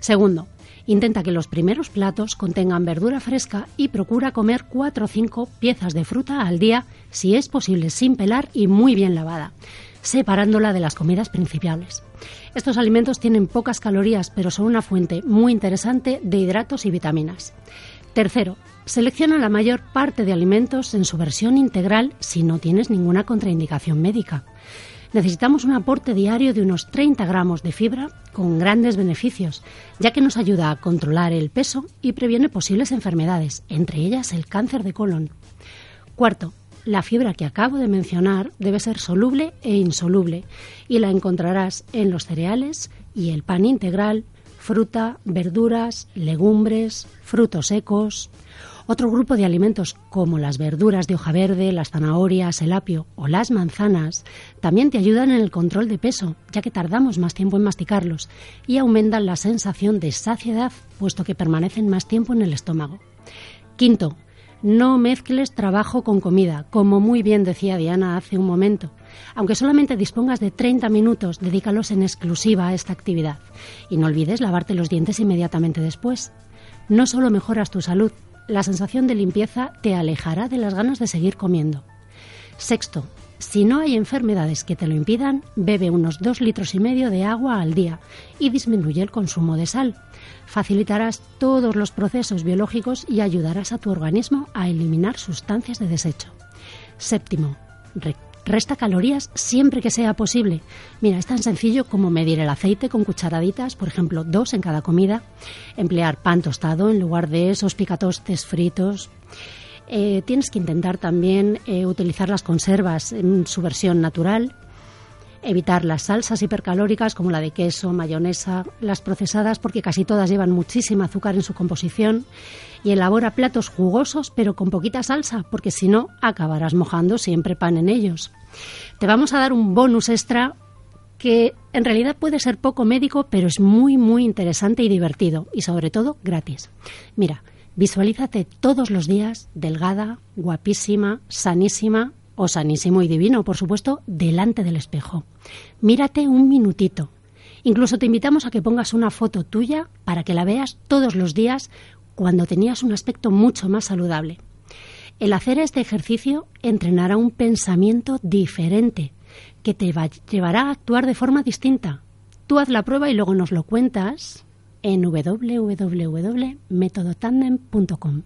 Segundo, intenta que los primeros platos contengan verdura fresca y procura comer 4 o 5 piezas de fruta al día, si es posible sin pelar y muy bien lavada, separándola de las comidas principales. Estos alimentos tienen pocas calorías, pero son una fuente muy interesante de hidratos y vitaminas. Tercero, selecciona la mayor parte de alimentos en su versión integral si no tienes ninguna contraindicación médica. Necesitamos un aporte diario de unos 30 gramos de fibra con grandes beneficios, ya que nos ayuda a controlar el peso y previene posibles enfermedades, entre ellas el cáncer de colon. Cuarto, la fibra que acabo de mencionar debe ser soluble e insoluble y la encontrarás en los cereales y el pan integral, fruta, verduras, legumbres, frutos secos. Otro grupo de alimentos como las verduras de hoja verde, las zanahorias, el apio o las manzanas también te ayudan en el control de peso, ya que tardamos más tiempo en masticarlos y aumentan la sensación de saciedad, puesto que permanecen más tiempo en el estómago. Quinto, no mezcles trabajo con comida, como muy bien decía Diana hace un momento. Aunque solamente dispongas de 30 minutos, dedícalos en exclusiva a esta actividad. Y no olvides lavarte los dientes inmediatamente después. No solo mejoras tu salud, la sensación de limpieza te alejará de las ganas de seguir comiendo. Sexto, si no hay enfermedades que te lo impidan, bebe unos 2 litros y medio de agua al día y disminuye el consumo de sal. Facilitarás todos los procesos biológicos y ayudarás a tu organismo a eliminar sustancias de desecho. Séptimo, Resta calorías siempre que sea posible. Mira, es tan sencillo como medir el aceite con cucharaditas, por ejemplo, dos en cada comida, emplear pan tostado en lugar de esos picatostes fritos. Eh, tienes que intentar también eh, utilizar las conservas en su versión natural, evitar las salsas hipercalóricas como la de queso, mayonesa, las procesadas porque casi todas llevan muchísimo azúcar en su composición y elabora platos jugosos pero con poquita salsa porque si no acabarás mojando siempre pan en ellos. Te vamos a dar un bonus extra que en realidad puede ser poco médico pero es muy muy interesante y divertido y sobre todo gratis. Mira, visualízate todos los días delgada, guapísima, sanísima o sanísimo y divino, por supuesto, delante del espejo. Mírate un minutito. Incluso te invitamos a que pongas una foto tuya para que la veas todos los días cuando tenías un aspecto mucho más saludable. El hacer este ejercicio entrenará un pensamiento diferente que te llevará a actuar de forma distinta. Tú haz la prueba y luego nos lo cuentas en www.metodotandem.com.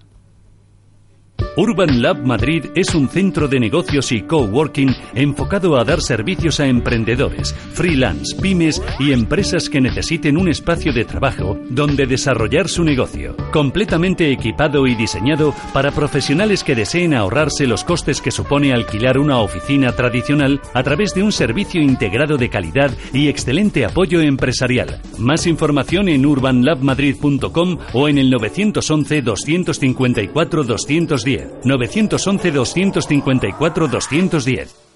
Urban Lab Madrid es un centro de negocios y coworking enfocado a dar servicios a emprendedores, freelance, pymes y empresas que necesiten un espacio de trabajo donde desarrollar su negocio, completamente equipado y diseñado para profesionales que deseen ahorrarse los costes que supone alquilar una oficina tradicional a través de un servicio integrado de calidad y excelente apoyo empresarial. Más información en urbanlabmadrid.com o en el 911 254 210. 911 254 210.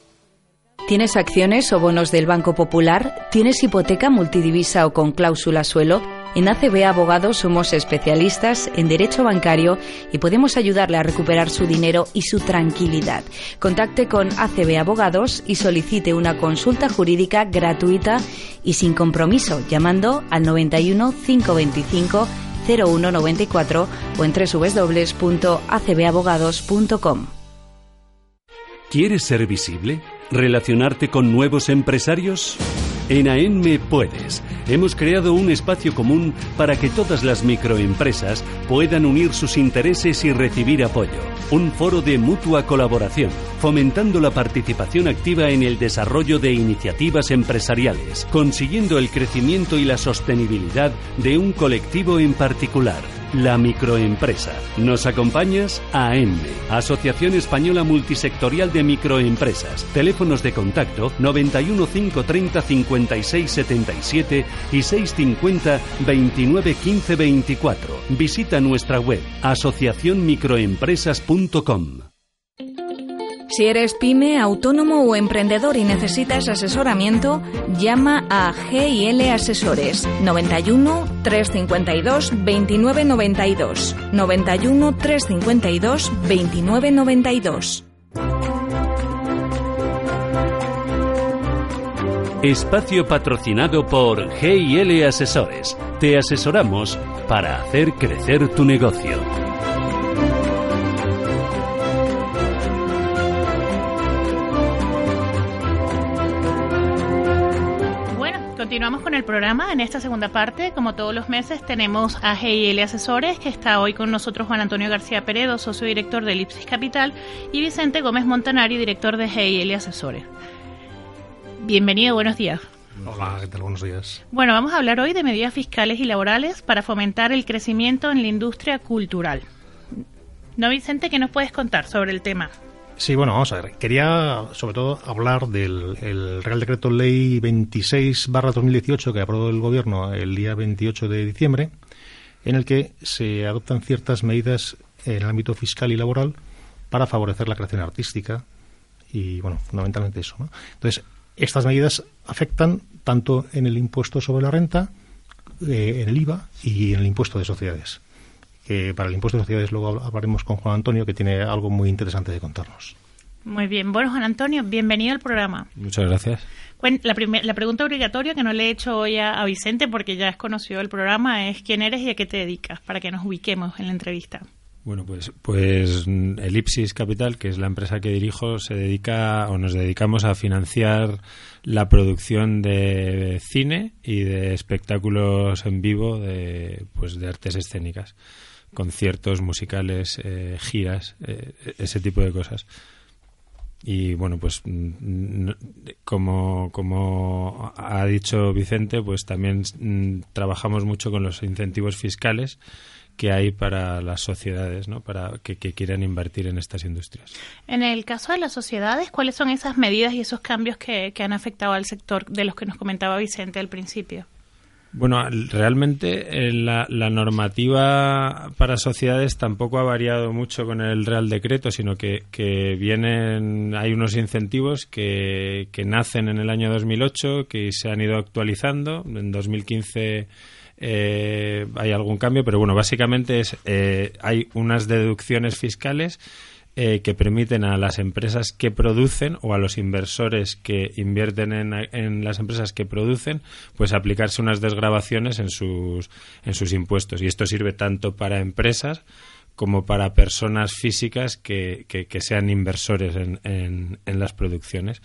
¿Tienes acciones o bonos del Banco Popular? ¿Tienes hipoteca multidivisa o con cláusula suelo? En ACB Abogados somos especialistas en derecho bancario y podemos ayudarle a recuperar su dinero y su tranquilidad. Contacte con ACB Abogados y solicite una consulta jurídica gratuita y sin compromiso llamando al 91 525 0194 o en www.acbabogados.com. ¿Quieres ser visible? ¿Relacionarte con nuevos empresarios? En AENME puedes. Hemos creado un espacio común para que todas las microempresas puedan unir sus intereses y recibir apoyo. Un foro de mutua colaboración, fomentando la participación activa en el desarrollo de iniciativas empresariales, consiguiendo el crecimiento y la sostenibilidad de un colectivo en particular la microempresa. ¿Nos acompañas? A ENME, Asociación Española Multisectorial de Microempresas. Teléfonos de contacto 91 530 56 77 y 650 29 15 24. Visita nuestra web asociacionmicroempresas.com. Si eres pyme, autónomo o emprendedor y necesitas asesoramiento, llama a GIL Asesores 91 352 2992 91 352 2992. Espacio patrocinado por GIL Asesores. Te asesoramos para hacer crecer tu negocio. Continuamos con el programa. En esta segunda parte, como todos los meses, tenemos a GIL Asesores, que está hoy con nosotros Juan Antonio García Peredo, socio director de Elipsis Capital, y Vicente Gómez Montanari, director de GIL Asesores. Bienvenido, buenos días. Hola, ¿qué tal? Buenos días. Bueno, vamos a hablar hoy de medidas fiscales y laborales para fomentar el crecimiento en la industria cultural. ¿No, Vicente, qué nos puedes contar sobre el tema? Sí, bueno, vamos a ver. Quería sobre todo hablar del Real Decreto Ley 26-2018 que aprobó el Gobierno el día 28 de diciembre, en el que se adoptan ciertas medidas en el ámbito fiscal y laboral para favorecer la creación artística y, bueno, fundamentalmente eso. ¿no? Entonces, estas medidas afectan tanto en el impuesto sobre la renta, eh, en el IVA y en el impuesto de sociedades que para el impuesto de sociedades luego hablaremos con Juan Antonio, que tiene algo muy interesante de contarnos. Muy bien. Bueno, Juan Antonio, bienvenido al programa. Muchas gracias. La, la pregunta obligatoria que no le he hecho hoy a, Vicente, porque ya has conocido el programa, es quién eres y a qué te dedicas, para que nos ubiquemos en la entrevista. Bueno, pues, pues Elipsis Capital, que es la empresa que dirijo, se dedica o nos dedicamos a financiar la producción de cine y de espectáculos en vivo de, pues, de artes escénicas conciertos musicales, eh, giras, eh, ese tipo de cosas. Y bueno, pues mm, como, como ha dicho Vicente, pues también mm, trabajamos mucho con los incentivos fiscales que hay para las sociedades, ¿no? Para que, que, quieran invertir en estas industrias. En el caso de las sociedades, ¿cuáles son esas medidas y esos cambios que, que han afectado al sector de los que nos comentaba Vicente al principio? Bueno, realmente eh, la, normativa para sociedades tampoco ha variado mucho con el Real Decreto, sino que, vienen, hay unos incentivos que, nacen en el año 2008, que se han ido actualizando. En 2015 eh, hay algún cambio, pero bueno, básicamente es, eh, hay unas deducciones fiscales eh, que permiten a las empresas que producen o a los inversores que invierten en, las empresas que producen, pues aplicarse unas desgrabaciones en sus, en sus impuestos. Y esto sirve tanto para empresas como para personas físicas que, que, sean inversores en, en las producciones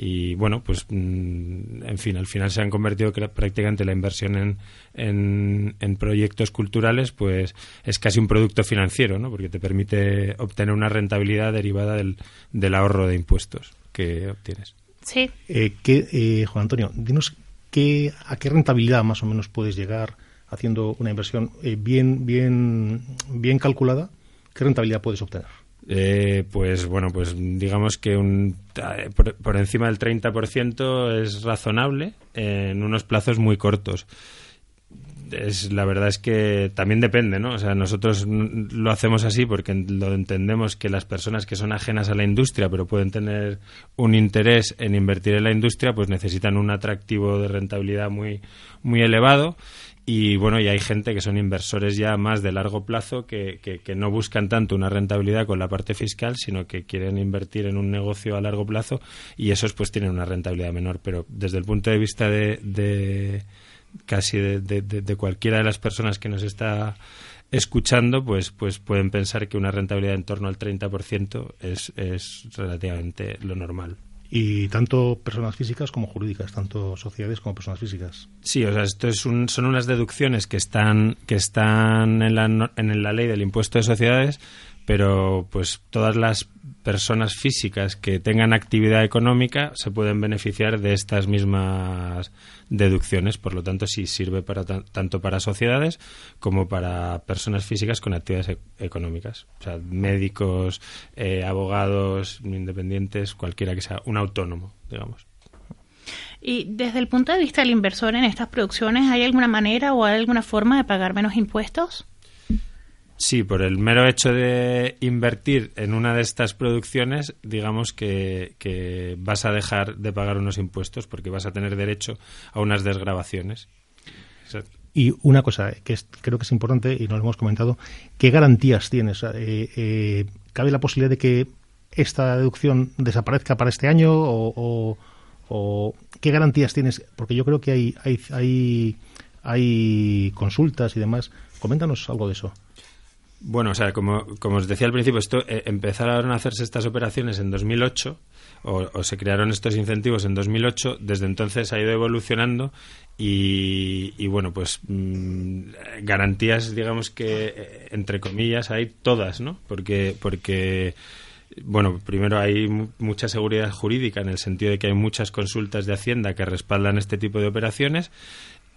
y bueno, pues mm, en fin, al final se han convertido prácticamente la inversión en, en, proyectos culturales, pues es casi un producto financiero, ¿no? Porque te permite obtener una rentabilidad derivada del, del ahorro de impuestos que obtienes. Sí. Eh, eh, Juan Antonio, dinos qué, a qué rentabilidad más o menos puedes llegar haciendo una inversión eh, bien, bien, bien calculada. ¿Qué rentabilidad puedes obtener? Eh, pues bueno, pues digamos que un, por, encima del 30% es razonable en unos plazos muy cortos. es la verdad es que también depende, ¿no? O sea, nosotros lo hacemos así porque lo entendemos que las personas que son ajenas a la industria, pero pueden tener un interés en invertir en la industria, pues necesitan un atractivo de rentabilidad muy muy elevado y bueno, y hay gente que son inversores ya más de largo plazo que, que, no buscan tanto una rentabilidad con la parte fiscal, sino que quieren invertir en un negocio a largo plazo y esos pues tienen una rentabilidad menor. Pero desde el punto de vista de, de casi de, de, cualquiera de las personas que nos está escuchando, pues, pues pueden pensar que una rentabilidad en torno al 30% es, es relativamente lo normal. Y tanto personas físicas como jurídicas, tanto sociedades como personas físicas. Sí, o sea, esto es un, son unas deducciones que están, que están en, la, en la ley del impuesto de sociedades, pero pues todas las personas físicas que tengan actividad económica se pueden beneficiar de estas mismas deducciones. Por lo tanto, sí sirve para tanto para sociedades como para personas físicas con actividades e-, económicas. O sea, médicos, eh, abogados, independientes, cualquiera que sea, un autónomo, digamos. Y desde el punto de vista del inversor en estas producciones, ¿hay alguna manera o hay alguna forma de pagar menos impuestos? Sí, por el mero hecho de invertir en una de estas producciones, digamos que, vas a dejar de pagar unos impuestos porque vas a tener derecho a unas desgrabaciones. Y una cosa que creo que es importante y no lo hemos comentado, ¿qué garantías tienes? Eh, eh, ¿Cabe la posibilidad de que esta deducción desaparezca para este año o, qué garantías tienes? Porque yo creo que hay, hay, hay, hay consultas y demás. Coméntanos algo de eso. Bueno, o sea, como, como os decía al principio, esto eh, empezaron a hacerse estas operaciones en 2008 o, se crearon estos incentivos en 2008. Desde entonces ha ido evolucionando y, bueno, pues mm, garantías, digamos que eh, entre comillas, hay todas, ¿no? Porque porque bueno, primero hay mucha seguridad jurídica en el sentido de que hay muchas consultas de Hacienda que respaldan este tipo de operaciones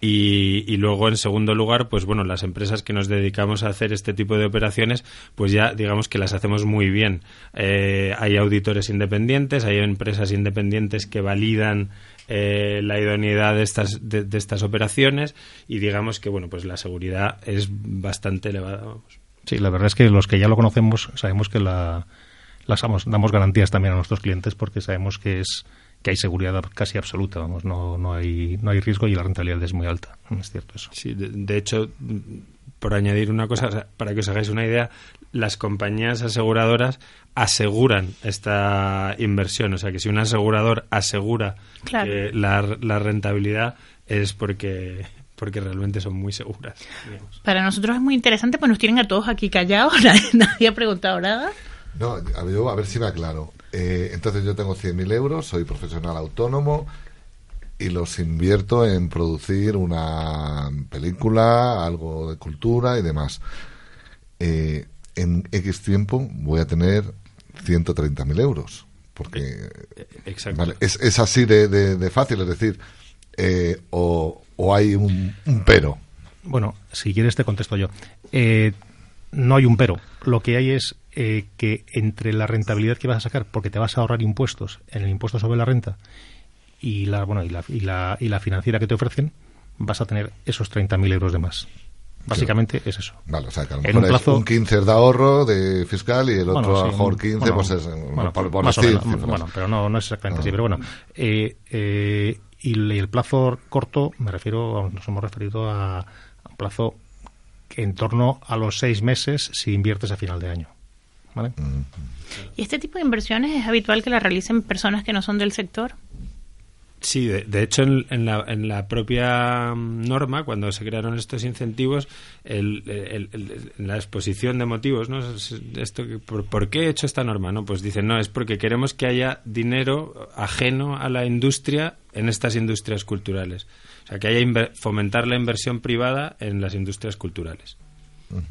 y, luego, en segundo lugar, pues bueno, las empresas que nos dedicamos a hacer este tipo de operaciones, pues ya digamos que las hacemos muy bien. Eh, hay auditores independientes, hay empresas independientes que validan eh, la idoneidad de estas, de, estas operaciones y digamos que, bueno, pues la seguridad es bastante elevada. Sí, la verdad es que los que ya lo conocemos sabemos que la, las damos, damos garantías también a nuestros clientes porque sabemos que es que hay seguridad casi absoluta, vamos, no, no, hay, no hay riesgo y la rentabilidad es muy alta, es cierto eso. Sí, de, hecho, por añadir una cosa, para que os hagáis una idea, las compañías aseguradoras aseguran esta inversión, o sea que si un asegurador asegura la, la rentabilidad es porque porque realmente son muy seguras. Para nosotros es muy interesante, pues nos tienen a todos aquí callados, (laughs) nadie, nadie ha preguntado nada. No, a ver si me aclaro. Eh, entonces yo tengo 100.000 euros, soy profesional autónomo y los invierto en producir una película, algo de cultura y demás. Eh, en X tiempo voy a tener 130.000 euros. Porque eh, es, así de, fácil, es decir, o, hay un, un, pero. Bueno, si quieres te contesto yo. no hay un pero. Lo que hay es eh, que entre la rentabilidad que vas a sacar, porque te vas a ahorrar impuestos en el impuesto sobre la renta y la, bueno, y la, y la, y la financiera que te ofrecen, vas a tener esos 30.000 euros de más. Básicamente es eso. Vale, o sea, que a lo mejor un, plazo... un 15 de ahorro de fiscal y el otro a lo mejor 15, pues es. Bueno, por, más o menos, bueno, pero no, no es exactamente así. Pero bueno, eh, eh, y el plazo corto, me refiero, nos hemos referido a, a un plazo en torno a los seis meses si inviertes a final de año. ¿Y este tipo de inversiones es habitual que las realicen personas que no son del sector? Sí, de, hecho en, la, en, la, propia mm, norma, cuando se crearon estos incentivos, el, en la exposición de motivos, ¿no? Esto, por, qué he hecho esta norma? no Pues dicen, no, es porque queremos que haya dinero ajeno a la industria en estas industrias culturales. O sea, que haya fomentar la inversión privada en las industrias culturales.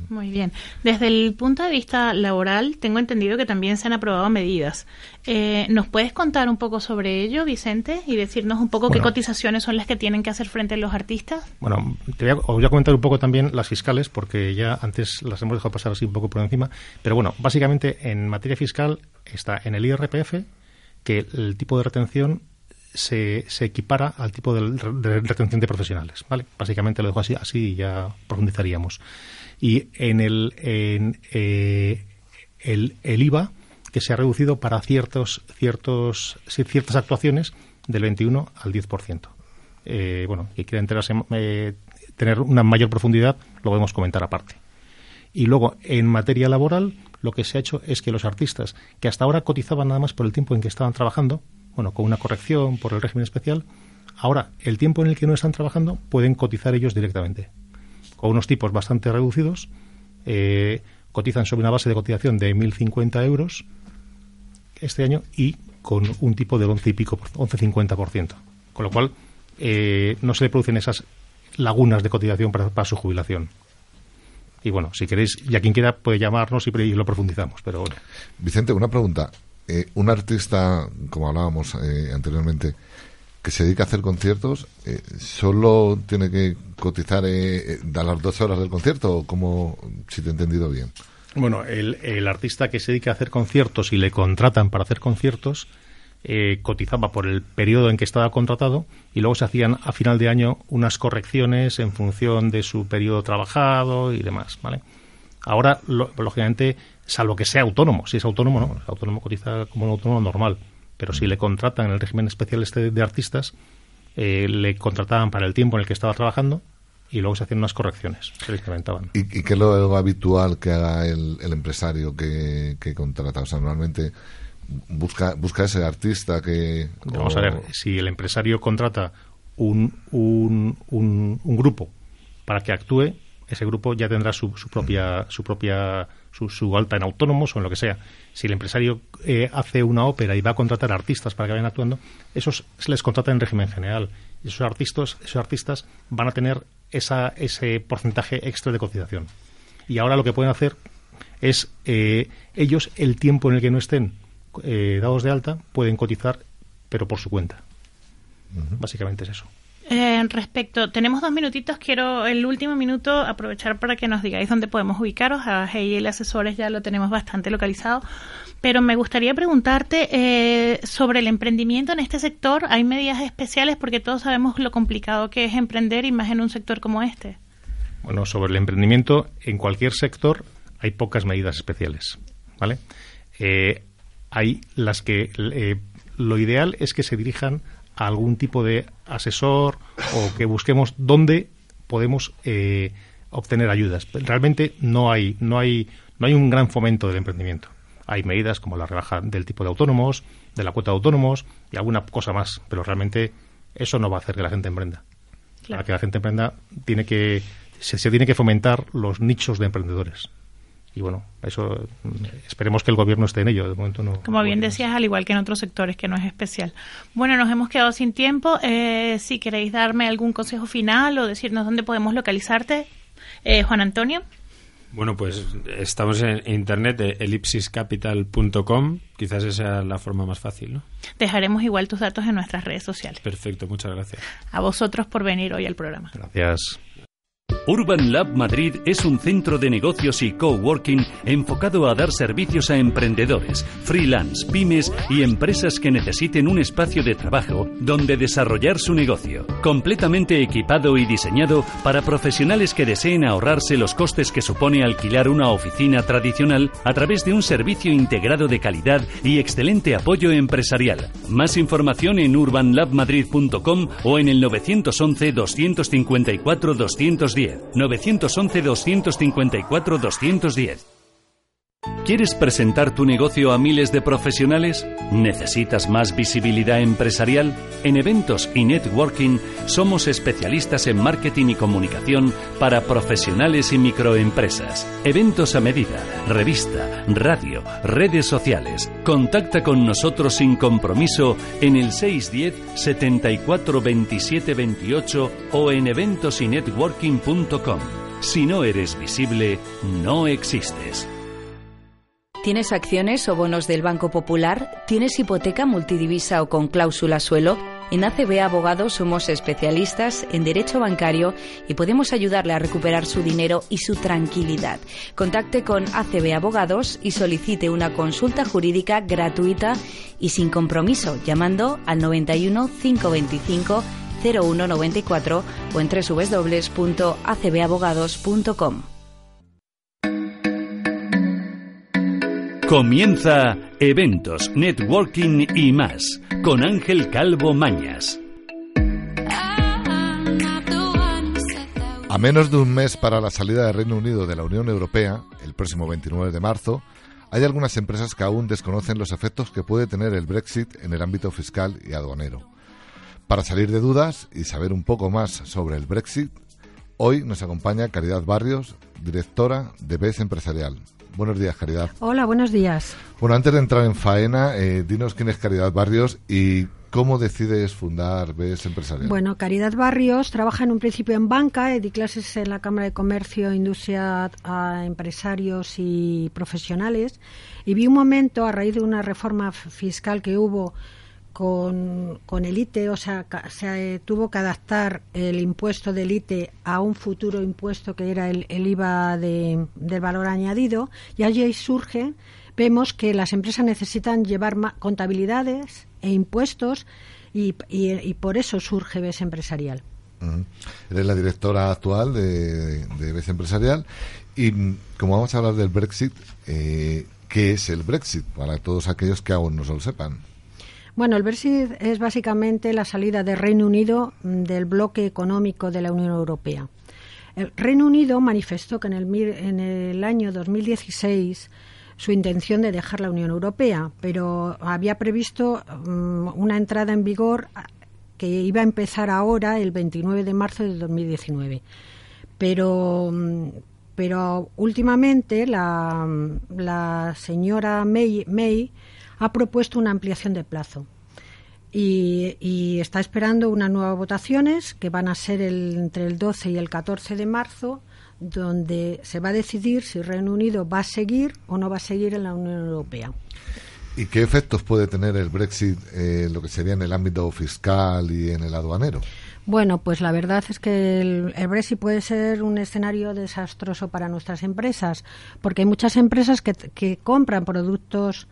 Muy bien. Desde el punto de vista laboral, tengo entendido que también se han aprobado medidas. Eh, ¿Nos puedes contar un poco sobre ello, Vicente, y decirnos un poco qué cotizaciones son las que tienen que hacer frente a los artistas? Bueno, te voy a, os voy a comentar un poco también las fiscales, porque ya antes las hemos dejado pasar así un poco por encima. Pero bueno, básicamente en materia fiscal está en el IRPF que el tipo de retención se, se equipara al tipo de, retención de profesionales. ¿vale? Básicamente lo dejo así, así y ya profundizaríamos. Y en el, eh, el, IVA, que se ha reducido para ciertos, ciertos, ciertas actuaciones del 21 al 10%. Eh, bueno, y quiera enterarse, eh, tener una mayor profundidad, lo podemos comentar aparte. Y luego, en materia laboral, lo que se ha hecho es que los artistas que hasta ahora cotizaban nada más por el tiempo en que estaban trabajando, bueno, con una corrección por el régimen especial, ahora el tiempo en el que no están trabajando pueden cotizar ellos directamente. Con unos tipos bastante reducidos, eh, cotizan sobre una base de cotización de 1.050 euros este año y con un tipo del 11 y pico, 11,50%. Con lo cual, eh, no se le producen esas lagunas de cotización para, su jubilación. Y bueno, si queréis, ya quien quiera puede llamarnos y, lo profundizamos. Pero Vicente, una pregunta. Eh, un artista, como hablábamos eh, anteriormente, que se dedica a hacer conciertos, ¿solo tiene que cotizar eh, a las dos horas del concierto o como, si te he entendido bien? Bueno, el, el, artista que se dedica a hacer conciertos y le contratan para hacer conciertos eh, cotizaba por el periodo en que estaba contratado y luego se hacían a final de año unas correcciones en función de su periodo trabajado y demás, ¿vale? Ahora, lógicamente, salvo que sea autónomo, si es autónomo, no, autónomo cotiza como un autónomo normal, pero si le contratan en el régimen especial este de artistas, eh, le contrataban para el tiempo en el que estaba trabajando y luego se hacían unas correcciones, se incrementaban. ¿Y, qué es lo habitual que haga el, empresario que, que contrata? O sea, normalmente busca, busca ese artista que... Vamos a ver, si el empresario contrata un, un, un, grupo para que actúe, ese grupo ya tendrá su, su propia su propia su, alta en autónomos o en lo que sea. Si el empresario eh, hace una ópera y va a contratar artistas para que vayan actuando, esos se les contrata en régimen general. Y esos artistas, esos artistas van a tener esa, ese porcentaje extra de cotización. Y ahora lo que pueden hacer es eh, ellos el tiempo en el que no estén eh, dados de alta pueden cotizar, pero por su cuenta. Básicamente es eso. Eh, respecto, tenemos dos minutitos. Quiero el último minuto aprovechar para que nos digáis dónde podemos ubicaros. A GIL Asesores ya lo tenemos bastante localizado. Pero me gustaría preguntarte eh, sobre el emprendimiento en este sector. ¿Hay medidas especiales? Porque todos sabemos lo complicado que es emprender y más en un sector como este. Bueno, sobre el emprendimiento, en cualquier sector hay pocas medidas especiales. ¿Vale? Eh, hay las que eh, lo ideal es que se dirijan a algún tipo de asesor o que busquemos dónde podemos eh, obtener ayudas. Realmente no hay, no hay, no hay un gran fomento del emprendimiento. Hay medidas como la rebaja del tipo de autónomos, de la cuota de autónomos y alguna cosa más, pero realmente eso no va a hacer que la gente emprenda. Para que la gente emprenda tiene que se tiene que fomentar los nichos de emprendedores y bueno, eso esperemos que el gobierno esté en ello. De momento no. Como bien decías, al igual que en otros sectores, que no es especial. Bueno, nos hemos quedado sin tiempo. Eh, si queréis darme algún consejo final o decirnos dónde podemos localizarte, eh, Juan Antonio. Bueno, pues estamos en internet, elipsiscapital.com. Quizás esa sea la forma más fácil, ¿no? Dejaremos igual tus datos en nuestras redes sociales. Perfecto, muchas gracias. A vosotros por venir hoy al programa. Gracias. Urban Lab Madrid es un centro de negocios y coworking enfocado a dar servicios a emprendedores, freelance, pymes y empresas que necesiten un espacio de trabajo donde desarrollar su negocio. Completamente equipado y diseñado para profesionales que deseen ahorrarse los costes que supone alquilar una oficina tradicional a través de un servicio integrado de calidad y excelente apoyo empresarial. Más información en urbanlabmadrid.com o en el 911 254 210. 911 254 210. ¿Quieres presentar tu negocio a miles de profesionales? ¿Necesitas más visibilidad empresarial? En eventos y networking somos especialistas en marketing y comunicación para profesionales y microempresas. Eventos a medida, revista, radio, redes sociales. Contacta con nosotros sin compromiso en el 610 74 27 28 o en eventosinetworking.com. Si no eres visible, no existes. ¿Tienes acciones o bonos del Banco Popular? ¿Tienes hipoteca multidivisa o con cláusula suelo? En ACB Abogados somos especialistas en derecho bancario y podemos ayudarle a recuperar su dinero y su tranquilidad. Contacte con ACB Abogados y solicite una consulta jurídica gratuita y sin compromiso llamando al 91 525 0194 o en www.acbabogados.com. Comienza Eventos, Networking y más con Ángel Calvo Mañas. A menos de un mes para la salida del Reino Unido de la Unión Europea, el próximo 29 de marzo, hay algunas empresas que aún desconocen los efectos que puede tener el Brexit en el ámbito fiscal y aduanero. Para salir de dudas y saber un poco más sobre el Brexit, hoy nos acompaña Caridad Barrios, directora de BES Empresarial. Buenos días, Caridad. Hola, buenos días. Bueno, antes de entrar en faena, eh, dinos quién es Caridad Barrios y cómo decides fundar BES Empresarial. Bueno, Caridad Barrios trabaja en un principio en banca, di clases en la Cámara de Comercio, Industria a empresarios y profesionales y vi un momento, a raíz de una reforma fiscal que hubo con, con el ITE, o sea, se tuvo que adaptar el impuesto del ITE a un futuro impuesto que era el, IVA de, del valor añadido, y allí surge, vemos que las empresas necesitan llevar contabilidades e impuestos y, y, por eso surge BES Empresarial. Eres la directora actual de, de BES Empresarial y mm, como vamos a hablar del Brexit, eh, ¿qué es el Brexit? Para todos aquellos que aún no se lo sepan. Bueno, el Brexit es básicamente la salida del Reino Unido mm, del bloque económico de la Unión Europea. El Reino Unido manifestó que en el, en el año 2016 su intención de dejar la Unión Europea, pero había previsto mm, una entrada en vigor que iba a empezar ahora, el 29 de marzo de 2019. Pero, mm, pero últimamente la, la señora May ha propuesto una ampliación de plazo. Y, está esperando unas nuevas votaciones que van a ser entre el 12 y el 14 de marzo, donde se va a decidir si Reino Unido va a seguir o no va a seguir en la Unión Europea. ¿Y qué efectos puede tener el Brexit en lo que sería en el ámbito fiscal y en el aduanero? Bueno, pues la verdad es que el, Brexit puede ser un escenario desastroso para nuestras empresas, porque hay muchas empresas que, que compran productos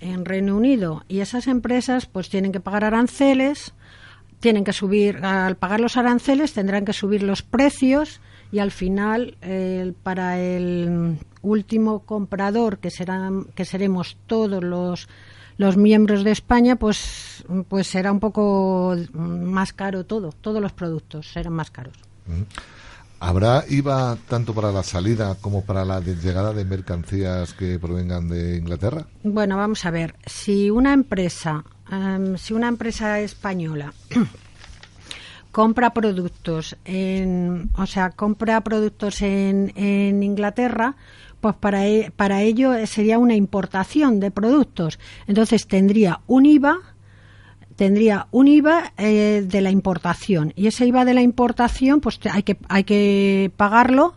en Reino Unido. Y esas empresas pues tienen que pagar aranceles, tienen que subir, al pagar los aranceles tendrán que subir los precios y al final para el último comprador que serán que seremos todos los los miembros de España pues pues será un poco más caro todo. Todos los productos serán más caros ¿Habrá IVA tanto para la salida como para la llegada de mercancías que provengan de Inglaterra? Bueno, vamos a ver. Si una empresa, em, si una empresa española (clears throat) compra productos en, o sea, compra productos en, en Inglaterra, pues para, e, para ello sería una importación de productos. Entonces tendría un IVA tendría un IVA eh, de la importación. Y ese IVA de la importación pues hay que hay que pagarlo.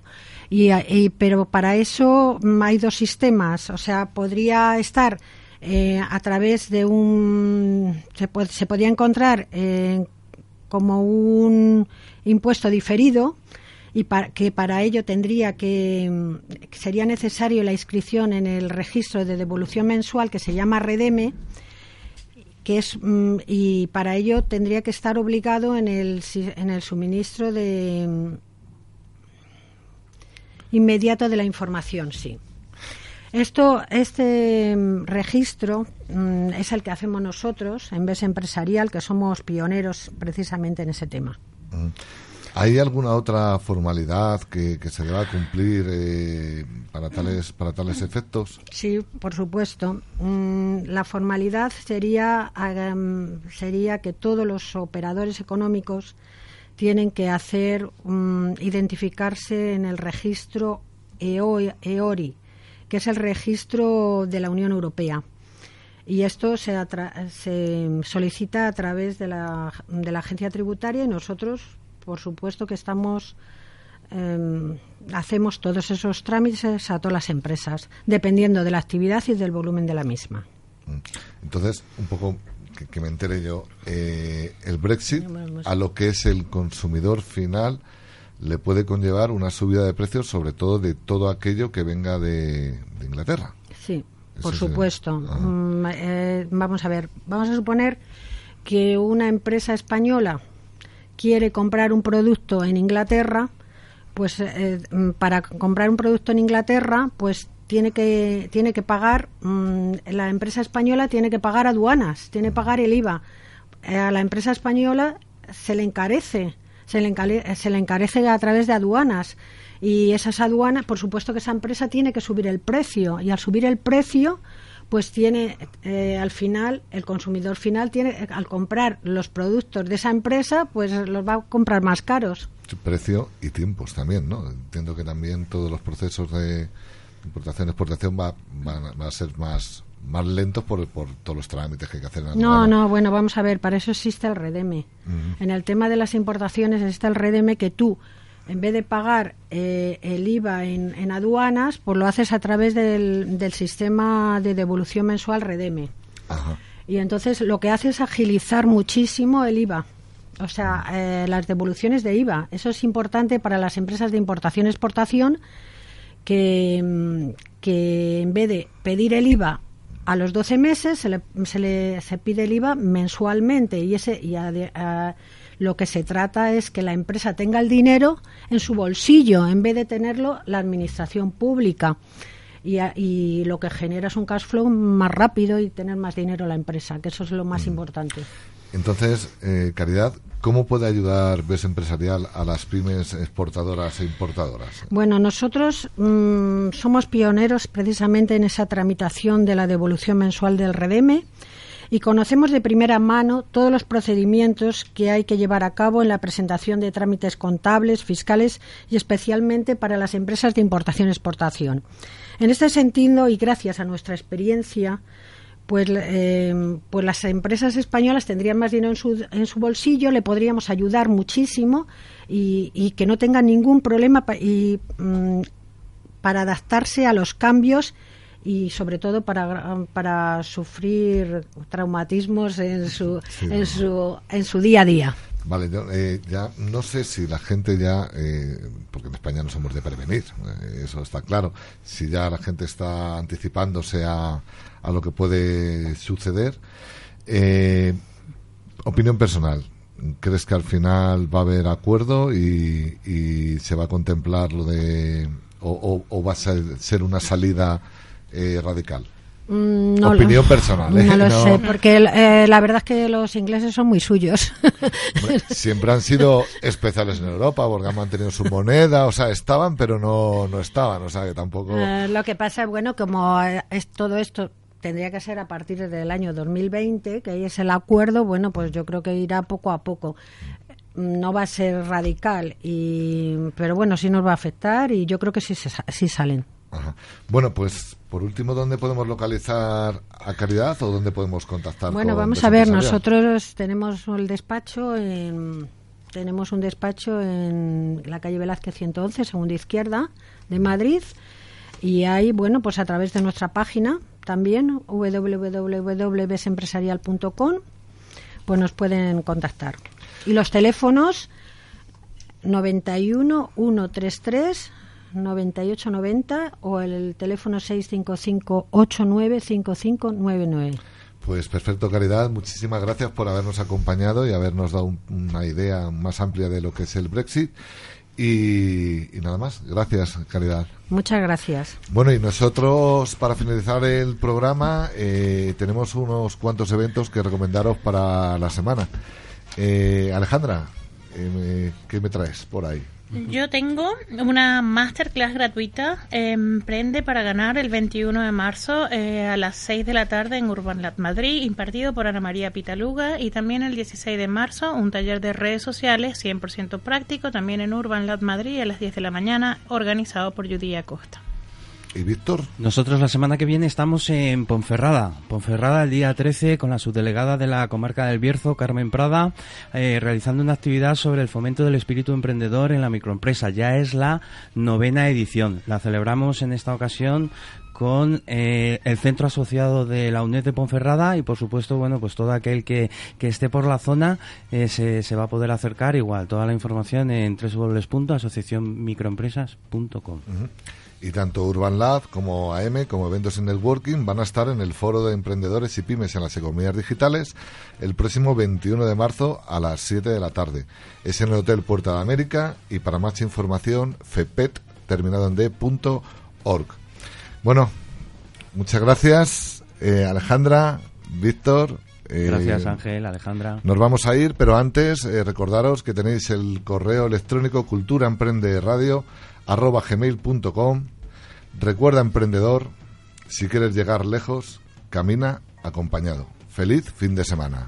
Y, pero para eso hay dos sistemas. O sea podría estar eh, a través de un se, se podría encontrar eh, como un impuesto diferido y para, que para ello tendría que sería necesario la inscripción en el registro de devolución mensual que se llama Redeme que es mm, y para ello tendría que estar obligado en el, en el suministro de mm, inmediato de la información, sí. Esto, este mm, registro es el que hacemos nosotros en vez empresarial, que somos pioneros precisamente en ese tema. ¿Hay alguna otra formalidad que, se deba cumplir eh, para tales para tales efectos? Sí, por supuesto. Mm, la formalidad sería sería que todos los operadores económicos tienen que hacer mm, identificarse en el registro EORI, que es el registro de la Unión Europea. Y esto se, se solicita a través de la, de la agencia tributaria y nosotros por supuesto que estamos em, hacemos todos esos trámites a todas las empresas, dependiendo de la actividad y del volumen de la misma. Mm. Entonces, un poco que, me entere yo, eh, el Brexit a lo que es el consumidor final le puede conllevar una subida de precios, sobre todo de todo aquello que venga de, Inglaterra. Sí, por supuesto. Mm, eh, vamos a ver, vamos a suponer que una empresa española quiere comprar un producto en Inglaterra, pues eh, mm, para comprar un producto en Inglaterra, pues tiene que tiene que pagar mm, la empresa española tiene que pagar aduanas, tiene que pagar el IVA. Eh, a la empresa española se le encarece, se le, se le encarece a través de aduanas y esas aduanas, por supuesto que esa empresa tiene que subir el precio y al subir el precio pues tiene eh, al final el consumidor final tiene al comprar los productos de esa empresa pues los va a comprar más caros precio y tiempos también no entiendo que también todos los procesos de importación exportación va, va, a ser más más lentos por, por, todos los trámites que hay que hacer. En no, no, bueno, vamos a ver, para eso existe el Redeme. En el tema de las importaciones existe el Redeme que tú en vez de pagar eh, el IVA en, aduanas, pues lo haces a través del, sistema de devolución mensual Redeme. Y entonces lo que hace es agilizar muchísimo el IVA. O sea, eh, las devoluciones de IVA. Eso es importante para las empresas de importación-exportación que, mm, que en vez de pedir el IVA a los 12 meses, se le, se le se pide el IVA mensualmente y ese y a, lo que se trata es que la empresa tenga el dinero en su bolsillo en vez de tenerlo la administración pública. Y, lo que genera es un cash flow más rápido y tener más dinero la empresa, que eso es lo más mm. importante. Entonces, eh, Caridad, ¿cómo puede ayudar BES Empresarial a las pymes exportadoras e importadoras? Bueno, nosotros mm, somos pioneros precisamente en esa tramitación de la devolución mensual del REDEME y conocemos de primera mano todos los procedimientos que hay que llevar a cabo en la presentación de trámites contables, fiscales y especialmente para las empresas de importación-exportación. En este sentido, y gracias a nuestra experiencia, pues, eh, pues las empresas españolas tendrían más dinero en su, en su bolsillo, le podríamos ayudar muchísimo y, que no tengan ningún problema mm, para adaptarse a los cambios y sobre todo para, para sufrir traumatismos en su, en su, en su día a día. Vale, yo, eh, ya no sé si la gente ya, eh, porque en España no somos de prevenir, eh, eso está claro, si ya la gente está anticipándose a, a lo que puede suceder. opinión personal, ¿crees que al final va a haber acuerdo y, y se va a contemplar lo de, o, o va a ser una salida eh, radical? Mm, no Opinión personal. ¿eh? No lo sé, porque eh, la verdad es que los ingleses son muy suyos. siempre han sido especiales en Europa, porque han mantenido su moneda, o sea, estaban, pero no, no estaban, o sea, que tampoco. lo que pasa, bueno, como es todo esto tendría que ser a partir del año 2020, que ahí es el acuerdo, bueno, pues yo creo que irá poco a poco no va a ser radical y pero bueno sí nos va a afectar y yo creo que sí, sí salen bueno, pues por último, ¿dónde podemos localizar a Caridad o dónde podemos contactar? Bueno, vamos a ver, nosotros tenemos el despacho en, tenemos un despacho en la calle Velázquez 111, segunda izquierda, de Madrid. Y ahí, bueno, pues a través de nuestra página también, www.besempresarial.com, pues nos pueden contactar. Y los teléfonos 91 133 9890 o el teléfono 655 895599. Pues perfecto, Caridad. Muchísimas gracias por habernos acompañado y habernos dado una idea más amplia de lo que es el Brexit. Y, nada más. Gracias, Caridad. Muchas gracias. Bueno, y nosotros, para finalizar el programa, eh, tenemos unos cuantos eventos que recomendaros para la semana. Eh, Alejandra, eh, ¿qué me traes por ahí? Yo tengo una masterclass gratuita, Emprende para ganar el 21 de marzo eh, a las 6 de la tarde en Urban Lab Madrid, impartido por Ana María Pitaluga. Y también el 16 de marzo un taller de redes sociales 100% práctico, también en Urban Lab Madrid a las 10 de la mañana, organizado por Judy Acosta. ¿Y Víctor? Nosotros la semana que viene estamos en Ponferrada. Ponferrada el día 13 con la subdelegada de la comarca del Bierzo, Carmen Prada, eh, realizando una actividad sobre el fomento del espíritu emprendedor en la microempresa. Ya es la novena edición. La celebramos en esta ocasión con eh, el centro asociado de la UNED de Ponferrada y por supuesto bueno pues todo aquel que, que esté por la zona eh, se, se, va a poder acercar igual toda la información en www.asociacionmicroempresas.com uh -huh. Y tanto Urban Lab como AM, como eventos en networking, van a estar en el Foro de Emprendedores y Pymes en las Economías Digitales el próximo 21 de marzo a las 7 de la tarde. Es en el Hotel Puerta de América y para más información, FEPET, terminado en d.org. Bueno, muchas gracias, eh, Alejandra, Víctor. Eh, gracias, Ángel, Alejandra. Nos vamos a ir, pero antes eh, recordaros que tenéis el correo electrónico cultura emprende radio arroba gmail.com. Recuerda, emprendedor, si quieres llegar lejos, camina acompañado. Feliz fin de semana.